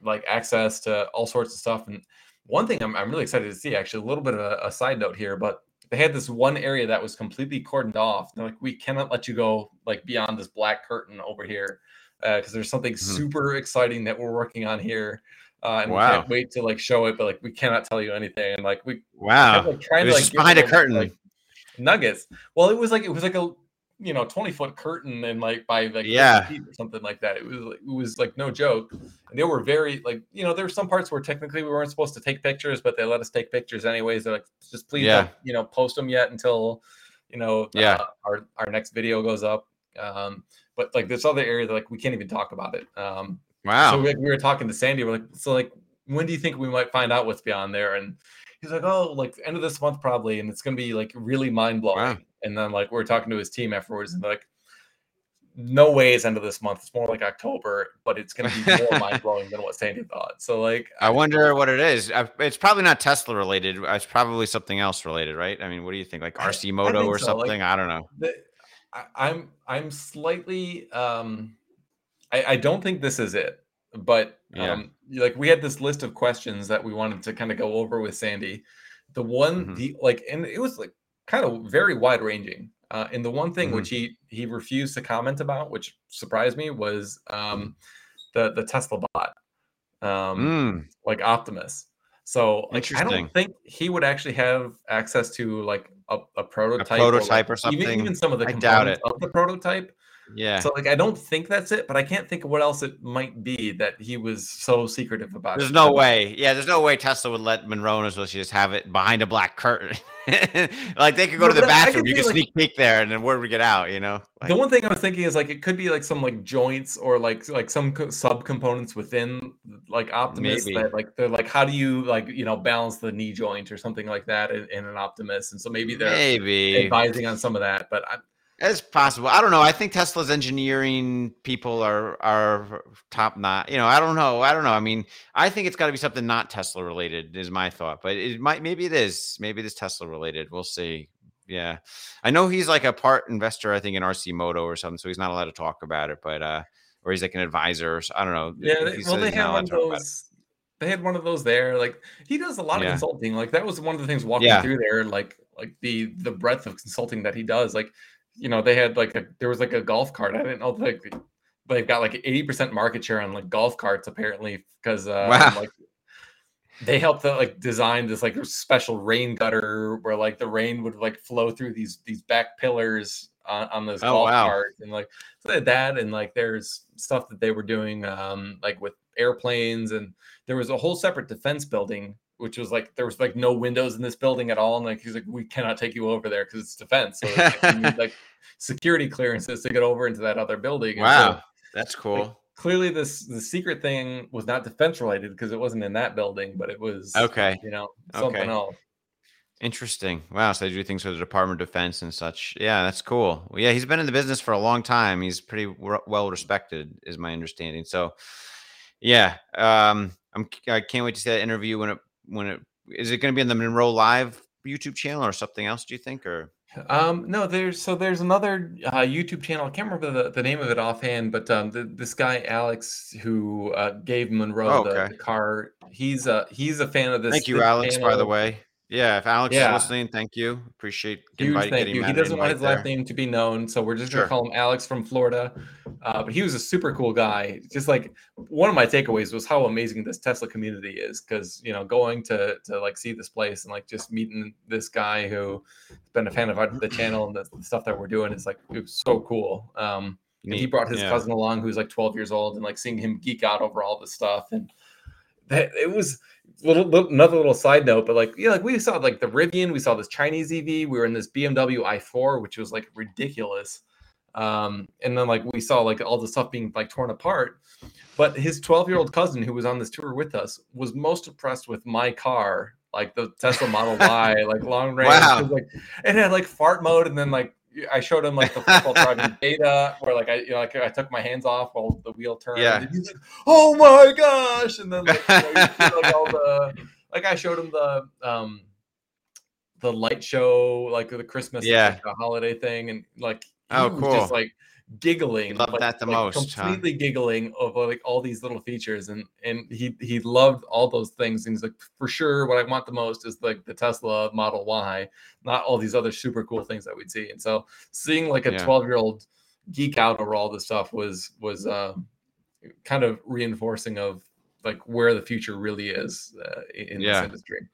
like access to all sorts of stuff. And one thing I'm, I'm really excited to see, actually, a little bit of a, a side note here, but they had this one area that was completely cordoned off. They're like, we cannot let you go like beyond this black curtain over here because there's something Mhm. super exciting that we're working on here. Uh, and we can't wait to like show it, but like we cannot tell you anything. And like we Wow. kept, like, trying to like just behind a curtain. like, nuggets. Well, it was like it was like a you know 20 foot curtain and like by like Yeah. feet or something like that. It was like, it was like no joke. And they were very like you know there were some parts where technically we weren't supposed to take pictures, but they let us take pictures anyways. They're like just please Yeah. you know post them yet until you know Yeah. uh, our our next video goes up. Um, but like this other area like we can't even talk about it. Um, Wow. so we, we were talking to Sandy. We're like, so like, when do you think we might find out what's beyond there? And he's like, oh, like end of this month probably, and it's gonna be like really mind blowing. Wow. And then like we are talking to his team afterwards, and they're like, no way it's end of this month. It's more like October, but it's gonna be more mind blowing than what Sandy thought. So like, I wonder what it is. I, it's probably not Tesla related. It's probably something else related, right? I mean, what do you think? Like Arcimoto or so, like- something? I don't know. the, I, I'm I'm slightly um I, I don't think this is it, but Yeah. um like we had this list of questions that we wanted to kind of go over with Sandy. The one Mhm. the like and it was like kind of very wide ranging. Uh, and the one thing Mhm. which he he refused to comment about, which surprised me, was um the the Tesla bot, um Mm, like Optimus. So like, I don't think he would actually have access to like a, a prototype, prototype or like, Even, something? even some of the I doubt components it. of the prototype. Yeah. So like I don't think that's it, but I can't think of what else it might be that he was so secretive about. There's it. no way. Yeah, there's no way Tesla would let Munro so she just have it behind a black curtain. like they could go No, to the but I- I bathroom, could you can like- sneak peek there, and then word would we get out. You know. Like, the one thing I was thinking is like it could be like some like joints or like like some co- sub components within like Optimus Maybe. that like they're like how do you like you know balance the knee joint or something like that in, in an Optimus, and so maybe they're maybe advising on some of that. But I, it's possible. I don't know. I think Tesla's engineering people are are top notch. You know, I don't know. I don't know. I mean, I think it's got to be something not Tesla related. Is my thought, but it might. Maybe it is. Maybe it is Tesla related. We'll see. Yeah, I know he's like a part investor. I think in Arcimoto or something, so he's not allowed to talk about it. But uh, or he's like an advisor. Or, so- I don't know. yeah, they, well they he's had one of to talk about it. those. They had one of those there. Like he does a lot Yeah. of consulting. Like that was one of the things walking Yeah. through there. Like like the the breadth of consulting that he does. Like you know they had like a there was like a golf cart. I didn't know like they've got like 80% market share on like golf carts apparently because uh Wow. like they helped to like design this like special rain gutter where like the rain would like flow through these these back pillars on, on this Oh, golf wow. cart and like so that and like there's stuff that they were doing um like with airplanes and there was a whole separate defense building which was like there was like no windows in this building at all and like he's like we cannot take you over there because it's defense so like, need, like security clearances to get over into that other building And so, Wow, that's like, cool. clearly this the secret thing was not defense related because it wasn't in that building but it was Okay. you know something Okay. else Interesting. Wow. So they do things for the Department of Defense and such. Yeah, that's cool. Well, yeah, he's been in the business for a long time. He's pretty w- well respected, is my understanding. So, yeah, um, I'm I can't wait to see that interview when it when it is it going to be in the Munro Live YouTube channel or something else? Do you think or Um, no, there's so there's another uh, YouTube channel. I can't remember the, the name of it offhand, but um, the, this guy Alex who uh, gave Munro Oh, the, okay. the car, he's a he's a fan of this. thank you, Alex. By the way, yeah, if Alex Yeah. is listening, thank you. Appreciate Huge thank you. He doesn't want his invite last name to be known, so we're just Sure. gonna call him Alex from Florida. Uh, but he was a super cool guy. Just like one of my takeaways was how amazing this Tesla community is, because you know, going to to like see this place and like just meeting this guy who's been a fan of the channel and the, the stuff that we're doing is like it was so cool. Um, and he brought his Yeah. cousin along who's like 12 years old and like seeing him geek out over all this stuff and that it was little, little another little side note but like yeah like we saw like the rivian we saw this chinese ev we were in this bmw i4 which was like ridiculous. Um and then like we saw like all the stuff being like torn apart. But his 12 year old cousin who was on this tour with us was most impressed with my car like the tesla model y like long range. Wow. like it had like fart mode and then like I showed him like the full self driving data where like I you know like I took my hands off while the wheel turned. Yeah. And he's like, "Oh my gosh!" And then like, you know, see, like all the like I showed him the um the light show like the Christmas Yeah. like, the holiday thing and like he Oh, was cool. just like giggling loved like, that the like, most, huh? completely giggling over like all these little features and and he he loved all those things and he's like for sure what I want the most is like the Tesla Model Y not all these other super cool things that we'd see and so seeing like a Yeah. 12 year old geek out over all this stuff was was uh, kind of reinforcing of like where the future really is uh, in Yeah. this industry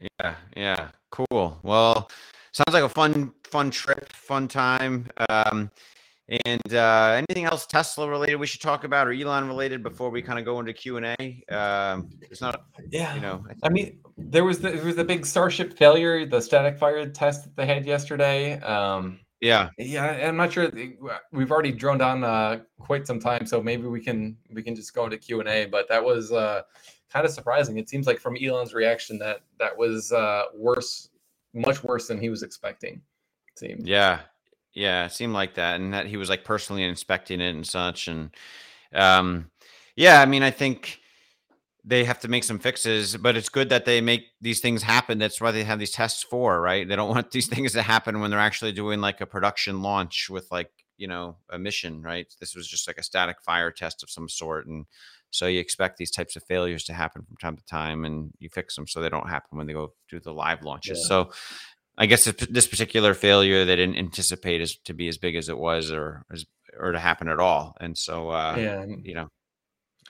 Yeah, yeah, cool. Well, sounds like a fun, fun trip, fun time. Um, and uh, anything else Tesla related we should talk about or Elon related before we kind of go into Q and A? Um, it's not, yeah you know, I mean, there was the, there was the big Starship failure, the static fire test that they had yesterday. Um, yeah, yeah, I'm not sure. We've already droned on uh, quite some time, so maybe we can we can just go into Q and A. But that was uh, kind of surprising. It seems like from Elon's reaction that that was uh, worse, much worse than he was expecting. It seemed. yeah, yeah. It seemed like that, and that he was like personally inspecting it and such. And um, yeah, I mean, I think they have to make some fixes, but it's good that they make these things happen. That's why they have these tests for, right? They don't want these things to happen when they're actually doing like a production launch with like, you know, a mission, right? This was just like a static fire test of some sort. And so you expect these types of failures to happen from time to time and you fix them so they don't happen when they go do the live launches. Yeah. So I guess this particular failure they didn't anticipate as to be as big as it was or as or to happen at all. And so uh Yeah, you know,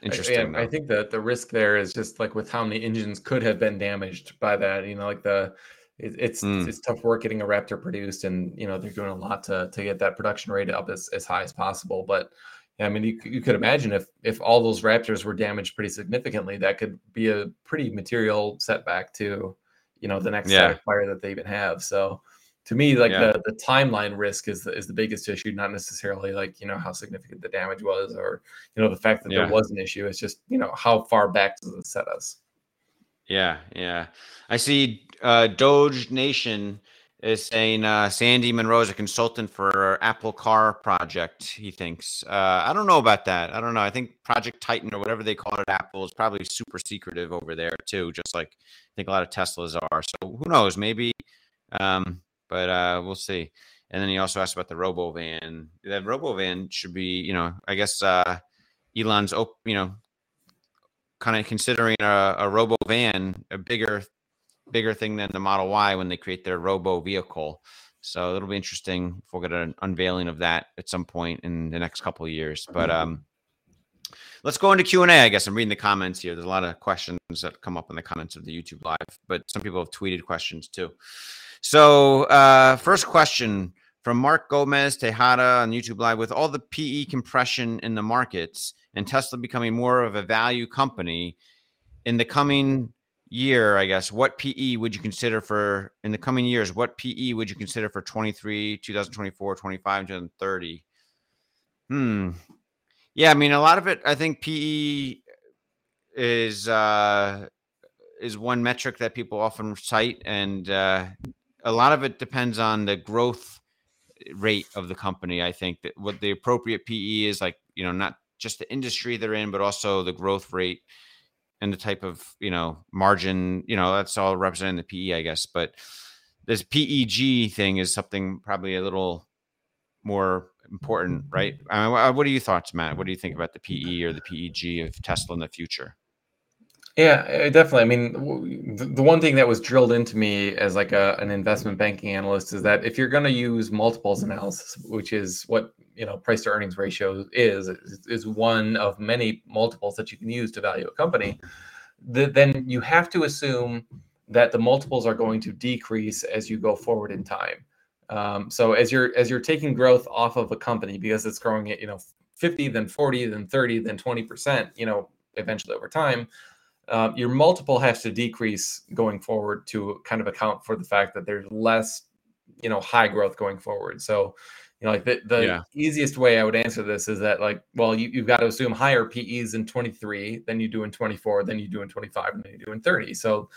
I- interesting. I though. think that the risk there is just like with how many engines could have been damaged by that. You know, like the it, it's mm. it's tough work getting a Raptor produced, and you know they're doing a lot to to get that production rate up as, as high as possible. But I mean, you, you could imagine if if all those Raptors were damaged pretty significantly, that could be a pretty material setback to you know the next yeah. fire that they even have. So to me, like yeah. the the timeline risk is the, is the biggest issue, not necessarily like you know how significant the damage was or you know the fact that yeah. there was an issue. It's just you know how far back does it set us. Yeah, yeah. I see uh, Doge Nation is saying uh, Sandy Munro is a consultant for Apple Car project. He thinks. Uh, I don't know about that. I don't know. I think Project Titan or whatever they call it Apple is probably super secretive over there too. Just like I think a lot of Teslas are. So who knows? Maybe. Um, but uh, we'll see. And then he also asked about the Robo Van. That Robo Van should be, you know, I guess uh, Elon's, op- you know, kind of considering a, a Robo Van a bigger bigger thing than the Model Y when they create their robo vehicle. So it'll be interesting if we'll get an unveiling of that at some point in the next couple of years. But mm-hmm. um, let's go into Q and A. I guess I'm reading the comments here. There's a lot of questions that come up in the comments of the YouTube live, but some people have tweeted questions too. So uh, first question from Mark Gomez Tejada on YouTube Live: With all the PE compression in the markets and Tesla becoming more of a value company in the coming year, I guess, what PE would you consider for in the coming years? What PE would you consider for 23, 2024, 25, 2030? Hmm. Yeah, I mean, a lot of it, I think PE is uh, is one metric that people often cite, and uh, a lot of it depends on the growth rate of the company. I think that what the appropriate PE is, like you know, not just the industry they're in, but also the growth rate and the type of you know margin you know that's all representing the pe i guess but this peg thing is something probably a little more important right? I mean, what are your thoughts matt? What do you think about the pe or the peg of tesla in the future? Yeah, uh, definitely. I mean, the one thing that was drilled into me as like a, an investment banking analyst is that if you're going to use multiples analysis, which is what you know price to earnings ratio is, is one of many multiples that you can use to value a company, the, then you have to assume that the multiples are going to decrease as you go forward in time. Um, so as you're as you're taking growth off of a company because it's growing at you know 50, then 40, then 30, then 20 percent, you know, eventually over time uh, your multiple has to decrease going forward to kind of account for the fact that there's less, you know, high growth going forward. So, you know, like the, the yeah. easiest way I would answer this is that like, well, you, you've got to assume higher PEs in 23 than you do in 24, than you do in 25, and then you do in 30. So,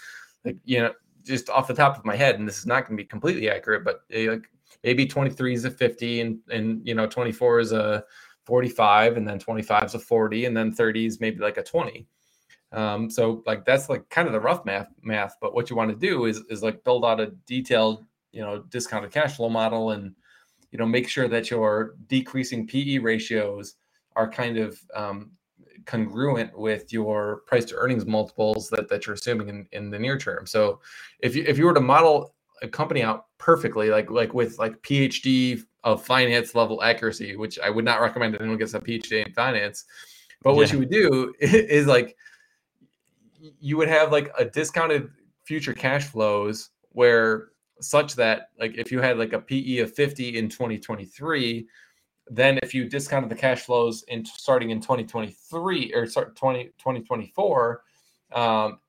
like, you know, just off the top of my head, and this is not going to be completely accurate, but eh, like maybe 23 is a 50 and, and, you know, 24 is a 45 and then 25 is a 40 and then 30 is maybe like a 20 um, so like that's like kind of the rough math math, but what you want to do is is like build out a detailed, you know, discounted cash flow model and you know make sure that your decreasing PE ratios are kind of um, congruent with your price to earnings multiples that, that you're assuming in, in the near term. So if you if you were to model a company out perfectly, like like with like PhD of finance level accuracy, which I would not recommend that anyone gets a PhD in finance. But what yeah. you would do is like you would have like a discounted future cash flows where such that like if you had like a PE of 50 in 2023, then if you discounted the cash flows in starting in 2023 or start 20, 2024, um,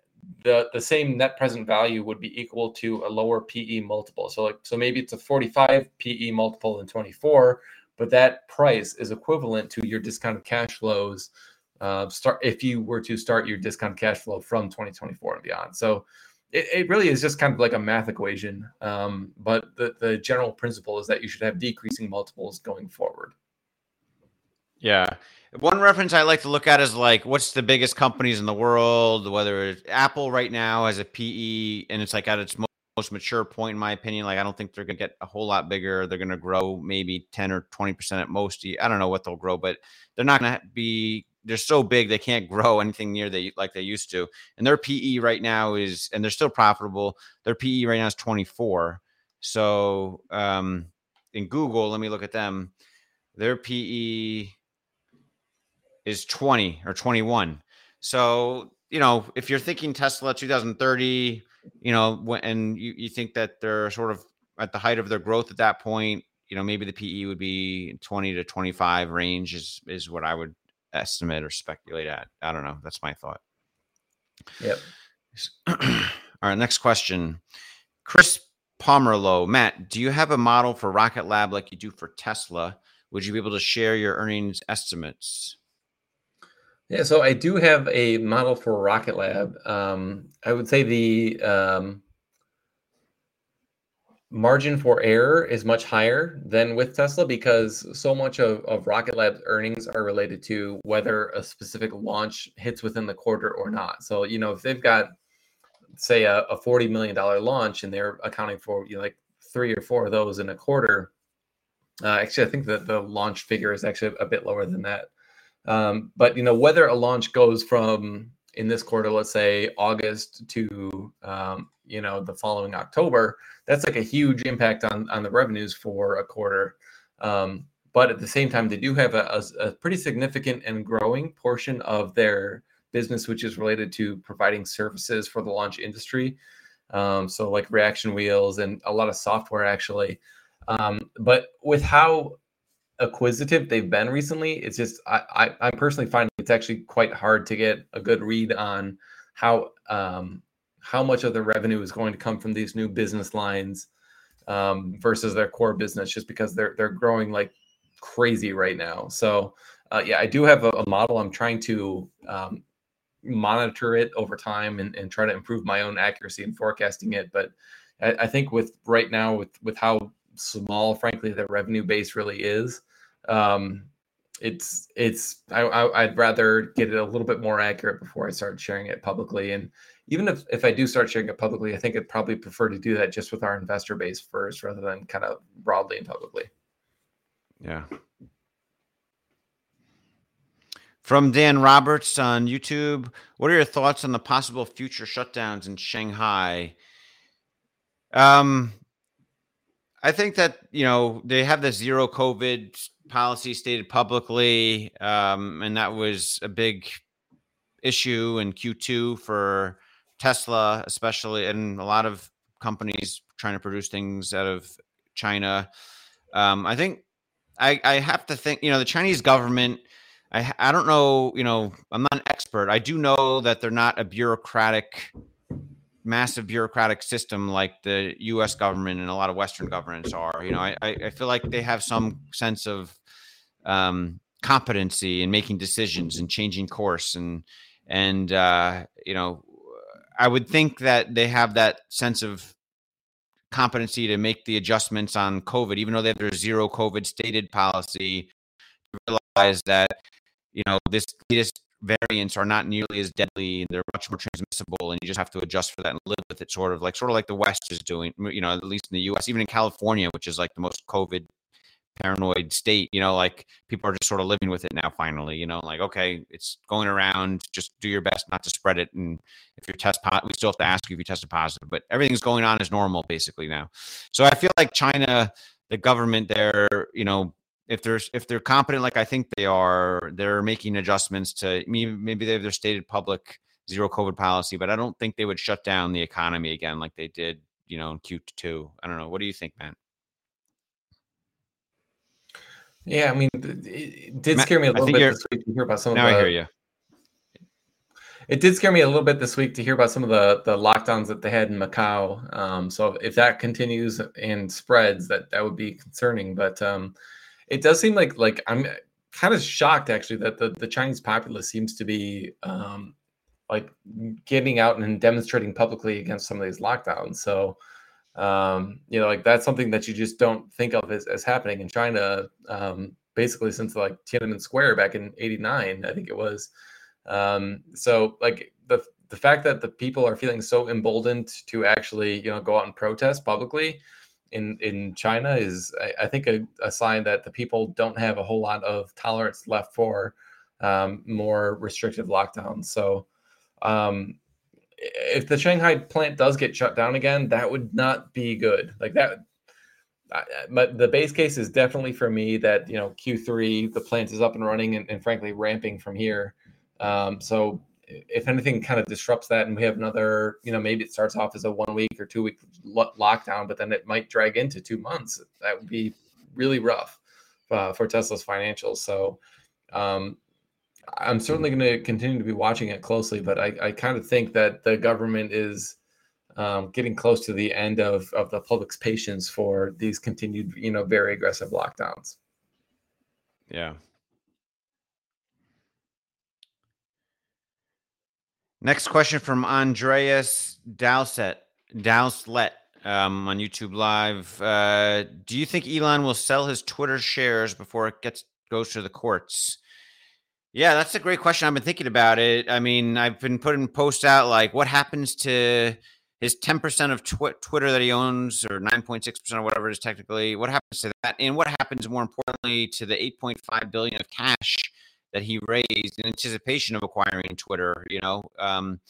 the the same net present value would be equal to a lower PE multiple. So like so maybe it's a 45 PE multiple in 24, but that price is equivalent to your discounted cash flows uh, start if you were to start your discount cash flow from 2024 and beyond. So it, it really is just kind of like a math equation. Um, but the, the general principle is that you should have decreasing multiples going forward. Yeah. One reference I like to look at is like what's the biggest companies in the world, whether it's Apple right now has a PE and it's like at its most most mature point in my opinion like i don't think they're to get a whole lot bigger they're to grow maybe 10 or 20% at most i don't know what they'll grow but they're not to be they're so big they can't grow anything near they like they used to. And their PE right now is, and they're still profitable. Their PE right now is 24. So um, in Google, let me look at them. Their PE is 20 or 21. So you know, if you're thinking Tesla 2030, you know, and you, you think that they're sort of at the height of their growth at that point, you know, maybe the PE would be 20 to 25 range is, is what I would estimate or speculate at. I don't know. That's my thought. Yep. All right. Next question. Chris Pomerlow, Matt, do you have a model for Rocket Lab like you do for Tesla? Would you be able to share your earnings estimates? Yeah, so I do have a model for Rocket Lab. Um, I would say the um, margin for error is much higher than with Tesla because so much of, of Rocket Lab's earnings are related to whether a specific launch hits within the quarter or not. So, you know, if they've got, say, a, a $40 million launch and they're accounting for, you know, like three or four of those in a quarter, uh, actually, I think that the launch figure is actually a bit lower than that. Um, but, you know, whether a launch goes from in this quarter, let's say August to um, you know the following October, that's like a huge impact on on the revenues for a quarter. Um, but at the same time, they do have a, a, a, pretty significant and growing portion of their business, which is related to providing services for the launch industry. Um, so like reaction wheels and a lot of software actually. Um, but with how acquisitive they've been recently, it's just I, I I'm personally finding it's actually quite hard to get a good read on how um, how much of the revenue is going to come from these new business lines um, versus their core business, just because they're they're growing like crazy right now. So uh, yeah, I do have a, a model. I'm trying to um, monitor it over time and, and try to improve my own accuracy in forecasting it. But I, I think with right now with with how small, frankly, the revenue base really is. Um, it's it's I, I would rather get it a little bit more accurate before I start sharing it publicly. And even if if I do start sharing it publicly, I think I'd probably prefer to do that just with our investor base first, rather than kind of broadly and publicly. Yeah. From Dan Roberts on YouTube, what are your thoughts on the possible future shutdowns in Shanghai? Um, I think that you know they have the zero COVID policy stated publicly, um, and that was a big issue in Q2 for Tesla, especially, and a lot of companies trying to produce things out of China. Um, I think I, I have to think, you know, the Chinese government. I I don't know, you know, I'm not an expert. I do know that they're not a bureaucratic massive bureaucratic system like the U.S. government and a lot of Western governments are. You know, I, I feel like they have some sense of um, competency in making decisions and changing course, and and uh, you know, I would think that they have that sense of competency to make the adjustments on COVID, even though they have their zero COVID stated policy. Realize that you know this latest variants are not nearly as deadly. They're much more transmissible, and you just have to adjust for that and live with it. Sort of like sort of like the West is doing. You know, at least in the U.S., even in California, which is like the most COVID paranoid state. You know, like people are just sort of living with it now. Finally, you know, like okay, it's going around. Just do your best not to spread it. And if you're test positive, we still have to ask you if you tested positive, but everything's going on as normal basically now. So I feel like China, the government there, you know, if there's if they're competent like I think they are, they're making adjustments to maybe maybe they have their stated public zero COVID policy, but I don't think they would shut down the economy again like they did, you know, in Q2. I don't know. What do you think, man? Yeah, I mean, it did scare me a little bit this week to hear about some now of the. I hear you. It did scare me a little bit this week to hear about some of the the lockdowns that they had in Macau. Um, so if that continues and spreads, that that would be concerning. But um, it does seem like like I'm kind of shocked actually that the, the Chinese populace seems to be um, like getting out and demonstrating publicly against some of these lockdowns. So um, you know, like that's something that you just don't think of as, as happening in China. Um, basically since like Tiananmen Square back in '89, I think it was. Um, so like the the fact that the people are feeling so emboldened to actually you know go out and protest publicly in in China is I, I think a, a, sign that the people don't have a whole lot of tolerance left for um, more restrictive lockdowns. So um, if the Shanghai plant does get shut down again, that would not be good. Like that. but the base case is definitely for me that you know Q3 the plant is up and running and, and frankly ramping from here. Um, so if anything kind of disrupts that and we have another, you know, maybe it starts off as a one week or two week lo- lockdown, but then it might drag into two months. That would be really rough uh, for Tesla's financials. So um, I'm certainly going to continue to be watching it closely, but I, I kind of think that the government is um, getting close to the end of, of the public's patience for these continued, you know, very aggressive lockdowns. Yeah. Next question from Andreas Dowsett, Dowslet um, on YouTube Live. Uh, do you think Elon will sell his Twitter shares before it gets goes to the courts? Yeah, that's a great question. I've been thinking about it. I mean, I've been putting posts out like, what happens to his 10% of tw- Twitter that he owns, or 9.6% or whatever it is technically? What happens to that? And what happens more importantly to the 8.5 billion of cash that he raised in anticipation of acquiring Twitter, you know, um,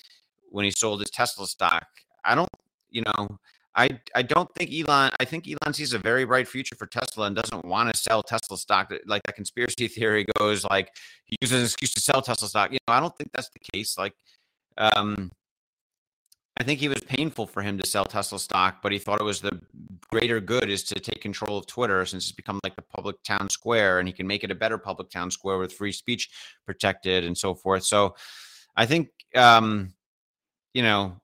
when he sold his Tesla stock. I don't, you know, I I don't think Elon. I think Elon sees a very bright future for Tesla and doesn't want to sell Tesla stock. Like that conspiracy theory goes, like he uses an excuse to sell Tesla stock. You know, I don't think that's the case. Like, um, I think he was painful for him to sell Tesla stock, but he thought it was the greater good is to take control of Twitter since it's become like the public town square and he can make it a better public town square with free speech protected and so forth. So I think, um, you know,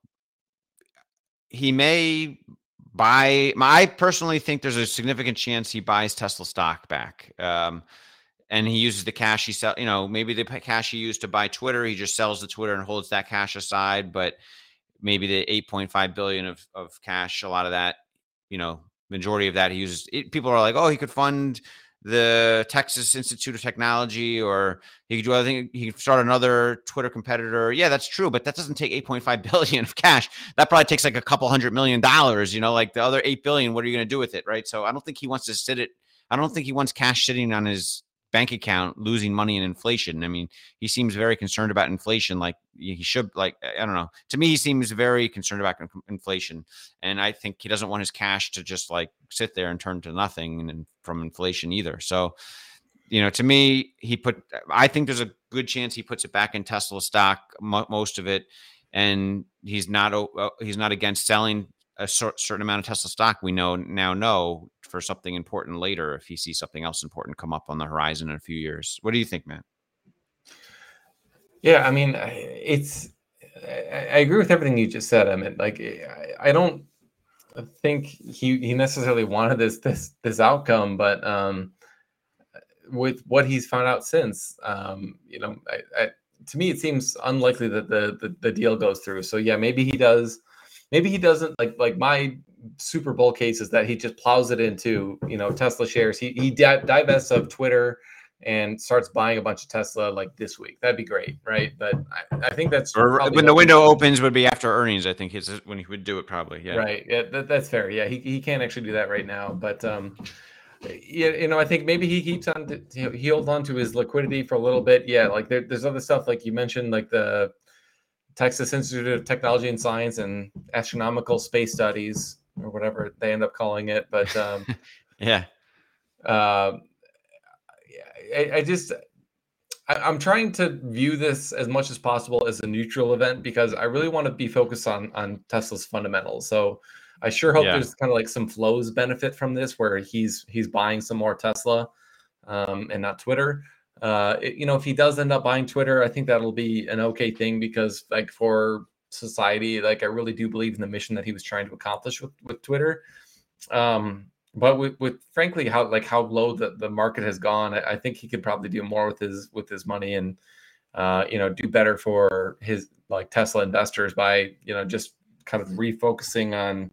he may buy. I personally think there's a significant chance he buys Tesla stock back. Um, and he uses the cash he sell, you know, maybe the cash he used to buy Twitter, he just sells the Twitter and holds that cash aside. But maybe the 8.5 billion of, of cash, a lot of that, you know, majority of that he uses. It, people are like, oh, he could fund the Texas Institute of Technology, or he could do other things. He could start another Twitter competitor. Yeah, that's true, but that doesn't take 8.5 billion of cash. That probably takes like a couple hundred million dollars. You know, like the other eight billion. What are you going to do with it, right? So I don't think he wants to sit it. I don't think he wants cash sitting on his bank account losing money in inflation. I mean, he seems very concerned about inflation. Like he should, like I don't know. To me, he seems very concerned about inflation, and I think he doesn't want his cash to just like sit there and turn to nothing and from inflation either. So, you know, to me, he put. I think there's a good chance he puts it back in Tesla stock, most of it, and he's not. He's not against selling a certain amount of Tesla stock, we know now know for something important later if he sees something else important come up on the horizon in a few years. What do you think, man? Yeah, I mean, it's. I agree with everything you just said. I mean, like, I don't think he he necessarily wanted this this this outcome, but um, with what he's found out since, um, you know, I, I, to me it seems unlikely that the, the the deal goes through. So yeah, maybe he does maybe he doesn't like like my Super Bowl case is that he just plows it into you know Tesla shares. He he divests of Twitter and starts buying a bunch of Tesla like this week. That'd be great, right? But I, I think that's or when the window opens would be after earnings. I think is when he would do it probably. Yeah, right. Yeah, that, that's fair. Yeah, he he can't actually do that right now, but um. Yeah, you know, I think maybe he keeps on. To, he holds on to his liquidity for a little bit. Yeah, like there, there's other stuff like you mentioned, like the Texas Institute of Technology and Science and Astronomical Space Studies, or whatever they end up calling it. But um, yeah, uh, I, I, just I, am trying to view this as much as possible as a neutral event because I really want to be focused on on Tesla's fundamentals. So I sure hope yeah. there's kind of like some flows benefit from this, where he's he's buying some more Tesla um, and not Twitter uh, it, you know, if he does end up buying Twitter, I think that'll be an okay thing because, like, for society, like, I really do believe in the mission that he was trying to accomplish with with Twitter. Um, but with, with frankly how like how low the, the market has gone, I, I think he could probably do more with his with his money and uh, you know do better for his like Tesla investors by you know just kind of refocusing on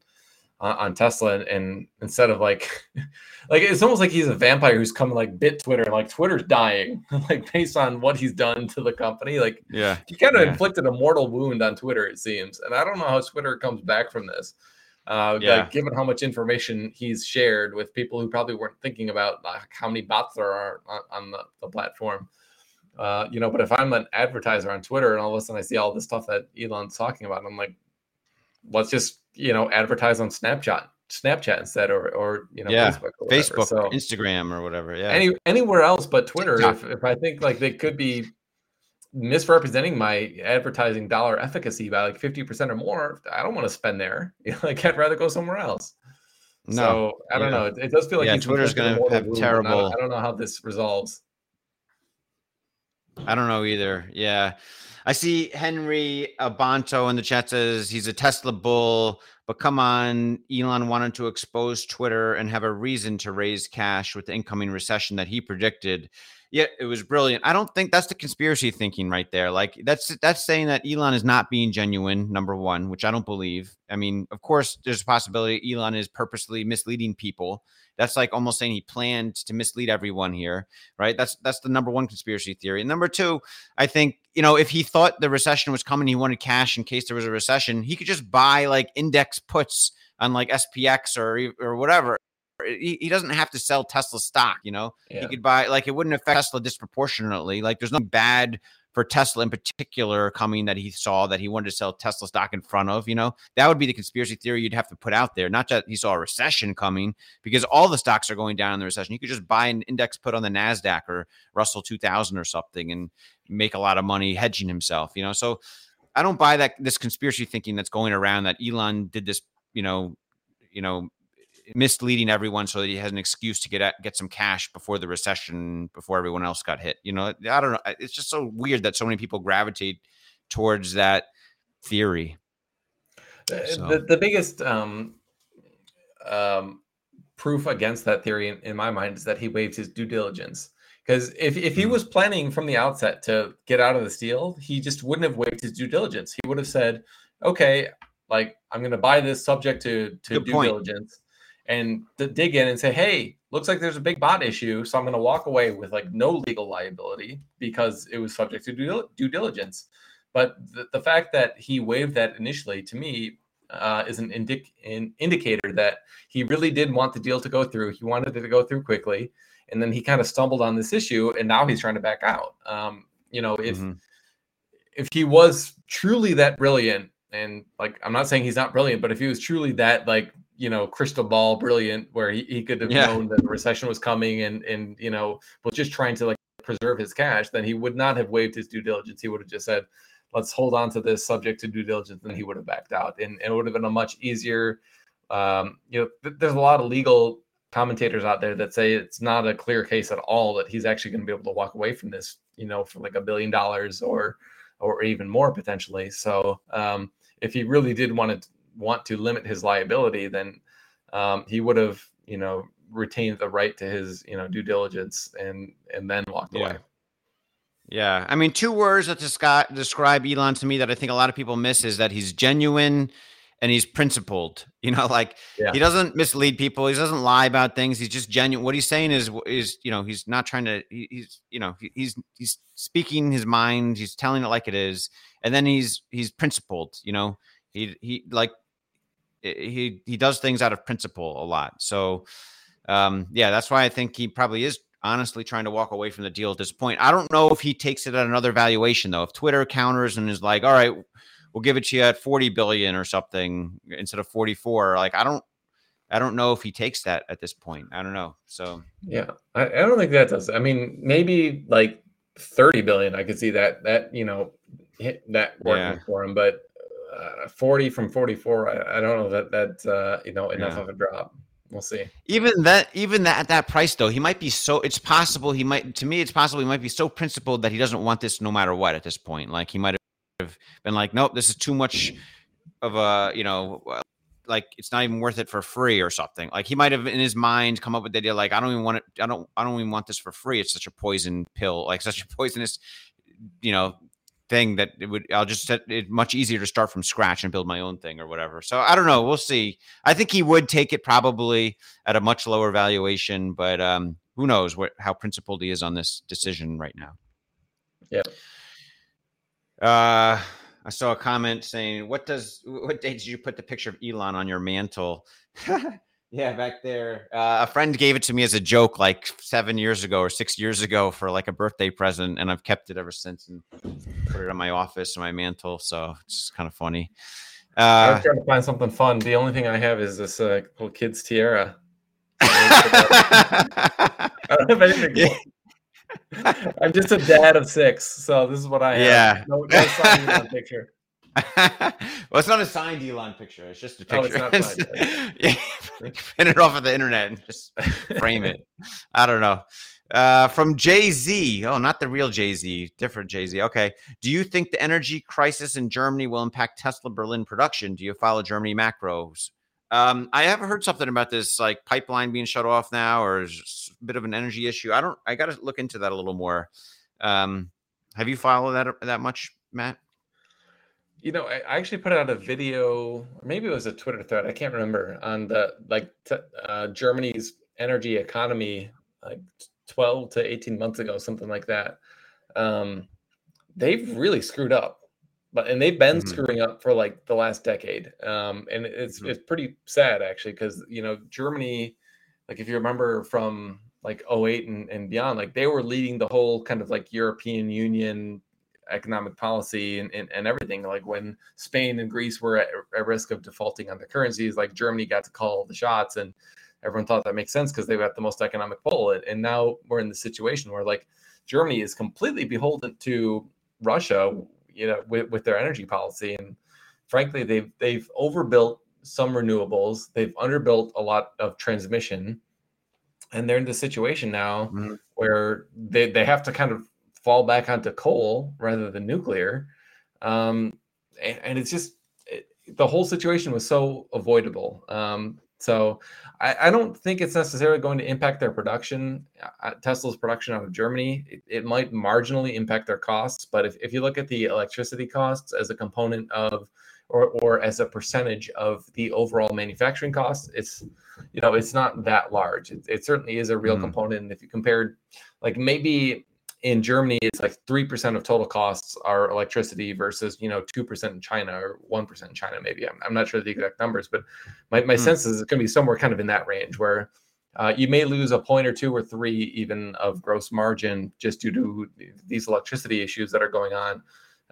on Tesla and, and, instead of like like it's almost like he's a vampire who's come like bit Twitter and like Twitter's dying like based on what he's done to the company like yeah he kind of yeah. inflicted a mortal wound on Twitter it seems and I don't know how Twitter comes back from this uh yeah. like given how much information he's shared with people who probably weren't thinking about like, how many bots there are on, on the, the platform uh you know but if I'm an advertiser on Twitter and all of a sudden I see all this stuff that Elon's talking about I'm like let's just you know advertise on Snapchat Snapchat instead or or you know yeah. Facebook, Facebook so, Instagram or whatever. Yeah. Any anywhere else but Twitter. If, if I think like they could be misrepresenting my advertising dollar efficacy by like 50% or more, I don't want to spend there. Like I'd rather go somewhere else. No, so I don't yeah. know. It, it, does feel like yeah, Twitter's going to have terrible. I don't, I don't know how this resolves. I don't know either. Yeah. I see Henry Abanto in the chat says he's a Tesla bull, but come on, Elon wanted to expose Twitter and have a reason to raise cash with the incoming recession that he predicted. Yeah, it was brilliant. I don't think that's the conspiracy thinking right there. Like that's that's saying that Elon is not being genuine, number one, which I don't believe. I mean, of course, there's a possibility Elon is purposely misleading people. That's like almost saying he planned to mislead everyone here, right? That's that's the number one conspiracy theory. And number two, I think you know if he thought the recession was coming, he wanted cash in case there was a recession. He could just buy like index puts on like SPX or or whatever he, he doesn't have to sell Tesla stock, you know. Yeah. He could buy like it wouldn't affect Tesla disproportionately. Like there's no bad for Tesla in particular coming that he saw that he wanted to sell Tesla stock in front of, you know. That would be the conspiracy theory you'd have to put out there. Not that he saw a recession coming because all the stocks are going down in the recession. You could just buy an index put on the Nasdaq or Russell 2000 or something and make a lot of money hedging himself, you know. So I don't buy that this conspiracy thinking that's going around that Elon did this, you know, you know, misleading everyone so that he has an excuse to get at, get some cash before the recession, before everyone else got hit. You know, I don't know. It's just so weird that so many people gravitate towards that theory. So. The, the biggest um, um, proof against that theory, in, in, my mind, is that he waived his due diligence. Because if, if he mm. was planning from the outset to get out of this deal, he just wouldn't have waived his due diligence. He would have said, okay, like I'm going to buy this subject to, to due point. diligence and to dig in and say, hey, looks like there's a big bot issue. So I'm going to walk away with like no legal liability because it was subject to due, due diligence. But the, the fact that he waived that initially to me uh, is an, indic- an indicator that he really did want the deal to go through. He wanted it to go through quickly. And then he kind of stumbled on this issue and now he's trying to back out. Um, you know, if mm-hmm. if he was truly that brilliant, and like I'm not saying he's not brilliant, but if he was truly that like you know crystal ball brilliant where he, he could have yeah. known that the recession was coming and and you know was just trying to like preserve his cash then he would not have waived his due diligence he would have just said let's hold on to this subject to due diligence and he would have backed out and, and it would have been a much easier um, you know th- there's a lot of legal commentators out there that say it's not a clear case at all that he's actually going to be able to walk away from this you know for like a billion dollars or or even more potentially so um, if he really did want to want to limit his liability, then um, he would have, you know, retained the right to his, you know, due diligence and and then walked yeah. away. Yeah, I mean, two words that describe describe Elon to me that I think a lot of people miss is that he's genuine and he's principled. You know, like yeah. he doesn't mislead people. He doesn't lie about things. He's just genuine. What he's saying is is you know he's not trying to. He, he's you know he's he's speaking his mind. He's telling it like it is, and then he's he's principled. You know, he he like he he does things out of principle a lot. So um, yeah, that's why I think he probably is honestly trying to walk away from the deal at this point. I don't know if he takes it at another valuation though. If Twitter counters and is like, "All right, we'll give it to you at 40 billion or something instead of 44." Like I don't I don't know if he takes that at this point. I don't know. So yeah, I, I don't think that does. I mean, maybe like 30 billion. I could see that that you know hit that working yeah. for him, but uh, 40 from 44 I, I, don't know that that uh, you know enough yeah. of a drop. We'll see. Even that even that at that price though he might be so it's possible he might to me it's possible he might be so principled that he doesn't want this no matter what at this point. Like he might have been like nope this is too much of a you know like it's not even worth it for free or something. Like he might have in his mind come up with the idea like i don't even want it i don't i don't even want this for free. It's such a poison pill like such a poisonous you know thing that it would I'll just set it much easier to start from scratch and build my own thing or whatever. So I don't know. We'll see. I think he would take it probably at a much lower valuation, but um, who knows what how principled he is on this decision right now. Yeah. Uh I saw a comment saying, "What does what day did you put the picture of Elon on your mantle?" Yeah, back there. Uh, a friend gave it to me as a joke like seven years ago or six years ago for like a birthday present, and I've kept it ever since and put it on my office and my mantle. So it's just kind of funny. Uh, I was trying to find something fun. The only thing I have is this uh, little kid's tiara. I don't have anything. Yeah. I'm just a dad of six, so this is what I have. Yeah. No, no sign picture. well, it's not a signed Elon picture. It's just a picture. Oh, it's not signed, yeah, pin it off of the internet and just frame it. I don't know. Uh, from Jay Z. Oh, not the real Jay Z, different Jay Z. Okay. Do you think the energy crisis in Germany will impact Tesla Berlin production? Do you follow Germany macros? Um, I have heard something about this like pipeline being shut off now, or a bit of an energy issue. I don't. I got to look into that a little more. Um, have you followed that that much, Matt? You know, I actually put out a video, maybe it was a Twitter thread. I can't remember on the like t- uh, Germany's energy economy, like 12 to 18 months ago, something like that. Um, they've really screwed up, but and they've been Mhm. screwing up for like the last decade. Um, and it's Mhm. it's pretty sad actually because you know Germany, like if you remember from like 08 and, and beyond, like they were leading the whole kind of like European Union economic policy and, and, and everything. Like when Spain and Greece were at, at risk of defaulting on their currencies, like Germany got to call the shots and everyone thought that makes sense because they got the most economic pull. And, now we're in the situation where like Germany is completely beholden to Russia, you know, with, with their energy policy. And frankly, they've they've overbuilt some renewables, they've underbuilt a lot of transmission, and they're in the situation now Mhm. where they, they have to kind of fall back onto coal rather than nuclear. Um, and, and it's just it, the whole situation was so avoidable. Um, so I, I don't think it's necessarily going to impact their production, uh, Tesla's production out of Germany. It, it might marginally impact their costs, but if, if you look at the electricity costs as a component of or, or as a percentage of the overall manufacturing costs, it's you know it's not that large. It, it certainly is a real Mhm. component. If you compared, like maybe in Germany, it's like three percent of total costs are electricity versus you know two percent in China or one percent in China. Maybe I'm, I'm not sure the exact numbers, but my, my Hmm. sense is it's going to be somewhere kind of in that range where uh, you may lose a point or two or three even of gross margin just due to these electricity issues that are going on.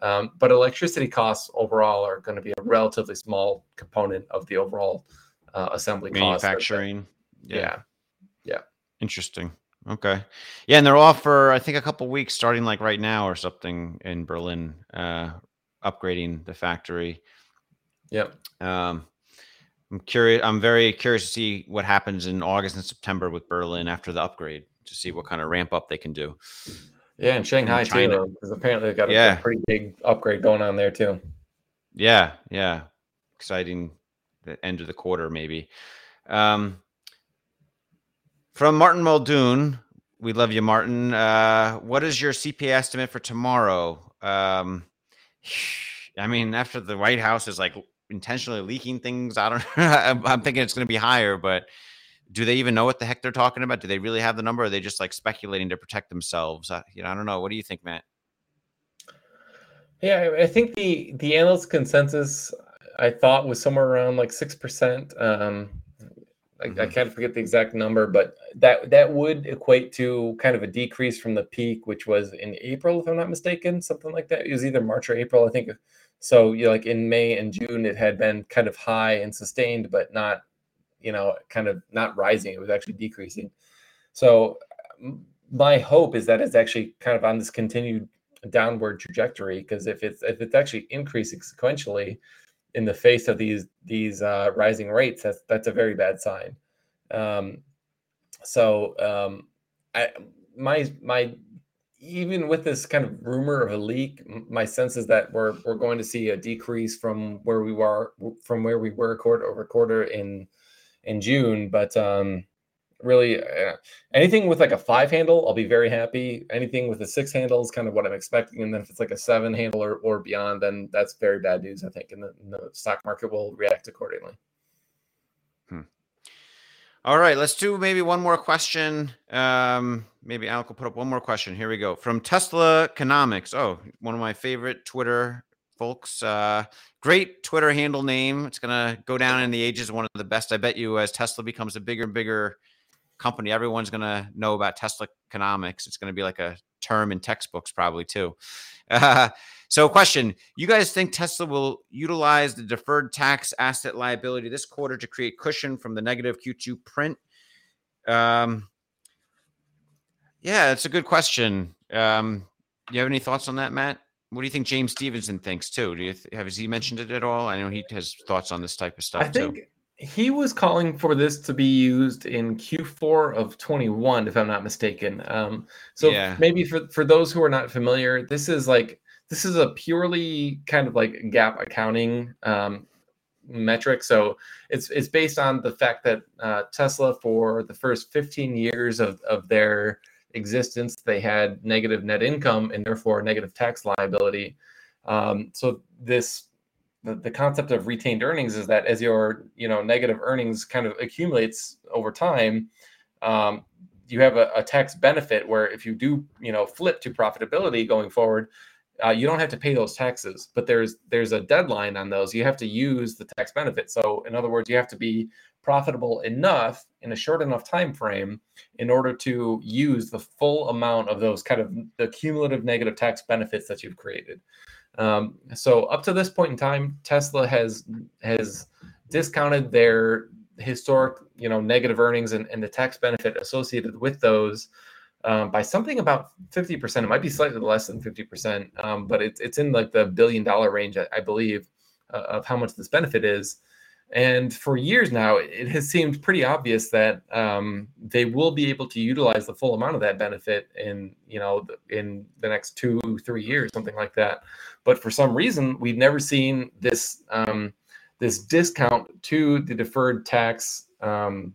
Um, but electricity costs overall are going to be a relatively small component of the overall uh, assembly cost. Manufacturing. Yeah. Yeah. Interesting. Okay. Yeah, and they're off for I think a couple weeks, starting like right now or something in Berlin, uh, upgrading the factory. Yep. Um, I'm curious. I'm very curious to see what happens in August and September with Berlin after the upgrade to see what kind of ramp up they can do. Yeah, and Shanghai China. too, because apparently they've got a, a Yeah. pretty big upgrade going on there too. Yeah, yeah, exciting. The end of the quarter, maybe. Um, from Martin Muldoon, we love you, Martin. Uh, what is your CPI estimate for tomorrow? Um, I mean, after the White House is like intentionally leaking things, I don't. I'm, I'm thinking it's going to be higher, but do they even know what the heck they're talking about? Do they really have the number? Or are they just like speculating to protect themselves? Uh, you know, I don't know. What do you think, Matt? Yeah, I- I think the the analyst consensus I thought was somewhere around like six percent. Um, I, I Mhm. can't forget the exact number, but that that would equate to kind of a decrease from the peak, which was in April, if I'm not mistaken, something like that. It was either March or April, I think. So you know, like in May and June, it had been kind of high and sustained, but not, you know, kind of not rising. It was actually decreasing. So my hope is that it's actually kind of on this continued downward trajectory because if it's if it's actually increasing sequentially in the face of these these uh, rising rates, that's that's a very bad sign. Um, so um, I my my even with this kind of rumor of a leak, my sense is that we're we're going to see a decrease from where we were from where we were quarter over quarter in in June, but um, really uh, anything with like a five handle, I'll be very happy. Anything with a six handle is kind of what I'm expecting, and then if it's like a seven handle or, or beyond, then that's very bad news. I think, and the, the stock market will react accordingly. All right, let's do maybe one more question. Um, maybe Alec will put up one more question. Here we go from Tesla Economics. Oh, one of my favorite Twitter folks. Uh, great Twitter handle name. It's gonna go down in the ages. One of the best, I bet you, as Tesla becomes a bigger and bigger company. Everyone's gonna know about Tesla Economics. It's gonna be like a term in textbooks, probably too. Uh, so, question: You guys think Tesla will utilize the deferred tax asset liability this quarter to create cushion from the negative Q2 print? Um, Yeah, it's a good question. Um, you have any thoughts on that, Matt? What do you think James Stephenson thinks too? Do you th- have has he mentioned it at all? I know he has thoughts on this type of stuff I think too. He was calling for this to be used in Q4 of 21, if I'm not mistaken. Um, so Yeah. maybe for for those who are not familiar, this is like this is a purely kind of like GAAP accounting um, metric. So it's it's based on the fact that uh, Tesla for the first 15 years of of their existence, they had negative net income and therefore negative tax liability. Um, so this the, the concept of retained earnings is that as your you know negative earnings kind of accumulates over time um, you have a, a tax benefit where if you do you know flip to profitability going forward uh, you don't have to pay those taxes but there's there's a deadline on those. You have to use the tax benefit. So in other words you have to be profitable enough in a short enough time frame in order to use the full amount of those kind of the cumulative negative tax benefits that you've created um, so up to this point in time, Tesla has has discounted their historic, you know, negative earnings and, and the tax benefit associated with those um, by something about 50%. It might be slightly less than 50%, um, but it's it's in like the billion dollar range, I, I believe, uh, of how much this benefit is. And for years now, it has seemed pretty obvious that um, they will be able to utilize the full amount of that benefit in, you know, in the next two, three years, something like that. But for some reason, we've never seen this um, this discount to the deferred tax um,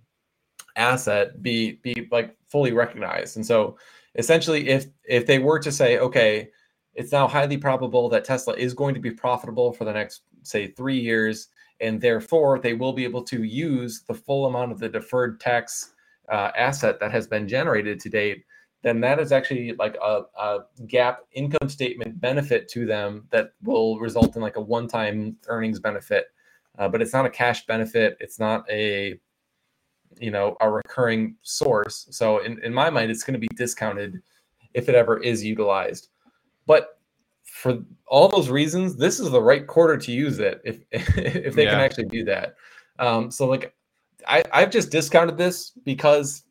asset be be like fully recognized. And so, essentially, if if they were to say, okay, it's now highly probable that Tesla is going to be profitable for the next, say, three years and therefore they will be able to use the full amount of the deferred tax uh, asset that has been generated to date then that is actually like a, a GAAP income statement benefit to them that will result in like a one-time earnings benefit. Uh, but it's not a cash benefit. It's not a you know a recurring source. So in, in my mind it's going to be discounted if it ever is utilized. But for all those reasons, this is the right quarter to use it if if they yeah. can actually do that. Um, so like I, I've just discounted this because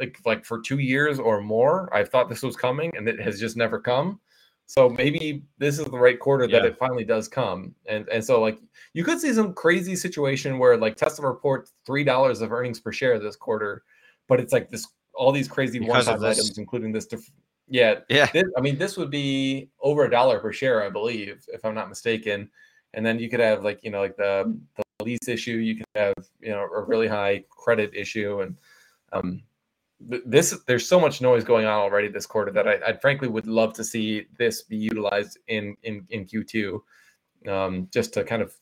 like like for two years or more, I've thought this was coming and it has just never come. So maybe this is the right quarter yeah. that it finally does come. And and so like you could see some crazy situation where like Tesla reports three dollars of earnings per share this quarter, but it's like this all these crazy one-time items, including this def- yeah, yeah. This, I mean, this would be over a dollar per share, I believe, if I'm not mistaken. And then you could have like you know like the the lease issue. You could have you know a really high credit issue, and um, this there's so much noise going on already this quarter that I, I frankly would love to see this be utilized in in in Q2, um, just to kind of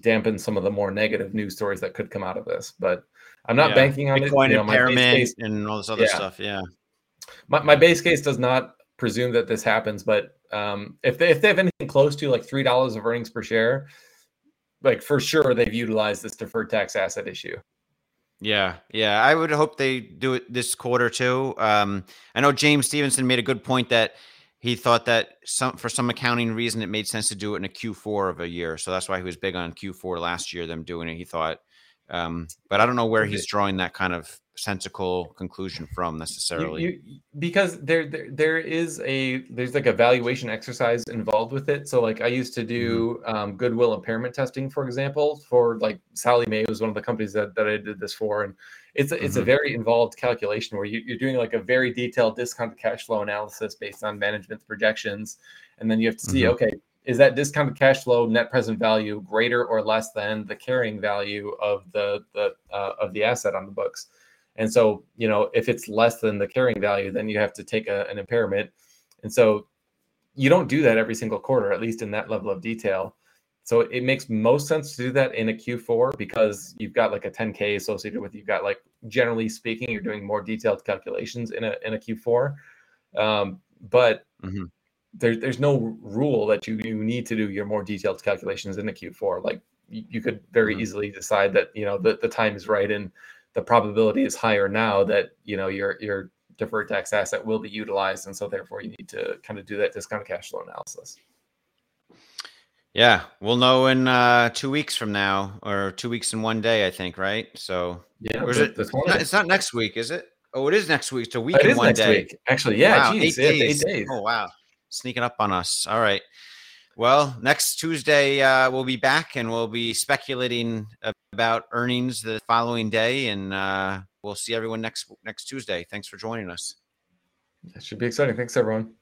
dampen some of the more negative news stories that could come out of this. But I'm not yeah. banking on Bitcoin it. You know, impairment and all this other yeah. stuff. Yeah my, my base case does not presume that this happens, but um, if they if they have anything close to like three dollars of earnings per share, like for sure they've utilized this deferred tax asset issue. Yeah, yeah, I would hope they do it this quarter too. Um, I know James Stephenson made a good point that he thought that some for some accounting reason it made sense to do it in a Q4 of a year, so that's why he was big on Q4 last year. Them doing it, he thought. Um, but I don't know where he's drawing that kind of sensical conclusion from necessarily. You, you, because there, there there is a there's like a valuation exercise involved with it. So like I used to do mm-hmm. um, goodwill impairment testing, for example, for like Sallie Mae was one of the companies that, that I did this for, and it's a, it's mm-hmm. a very involved calculation where you, you're doing like a very detailed discounted cash flow analysis based on management's projections, and then you have to see mm-hmm. okay is that discounted cash flow net present value greater or less than the carrying value of the the uh, of the asset on the books and so, you know, if it's less than the carrying value, then you have to take a, an impairment. And so you don't do that every single quarter, at least in that level of detail. So it makes most sense to do that in a Q4 because you've got like a 10K associated with you've got like generally speaking, you're doing more detailed calculations in a in a Q4. Um, but mm-hmm. There, there's no rule that you, you need to do your more detailed calculations in the Q4. Like you, you could very mm-hmm. easily decide that you know the, the time is right and the probability is higher now that you know your your deferred tax asset will be utilized, and so therefore you need to kind of do that discounted cash flow analysis. Yeah, we'll know in uh, two weeks from now, or two weeks in one day, I think, right? So yeah, it? It's not, it's not next week, is it? Oh, it is next week. It's a week It and is one next day. week. Actually, yeah, Wow, geez, eight, yeah, days. eight days. Oh wow, sneaking up on us. All right. Well, next Tuesday uh, we'll be back and we'll be speculating about earnings the following day, and uh, we'll see everyone next next Tuesday. Thanks for joining us. That should be exciting. Thanks, everyone.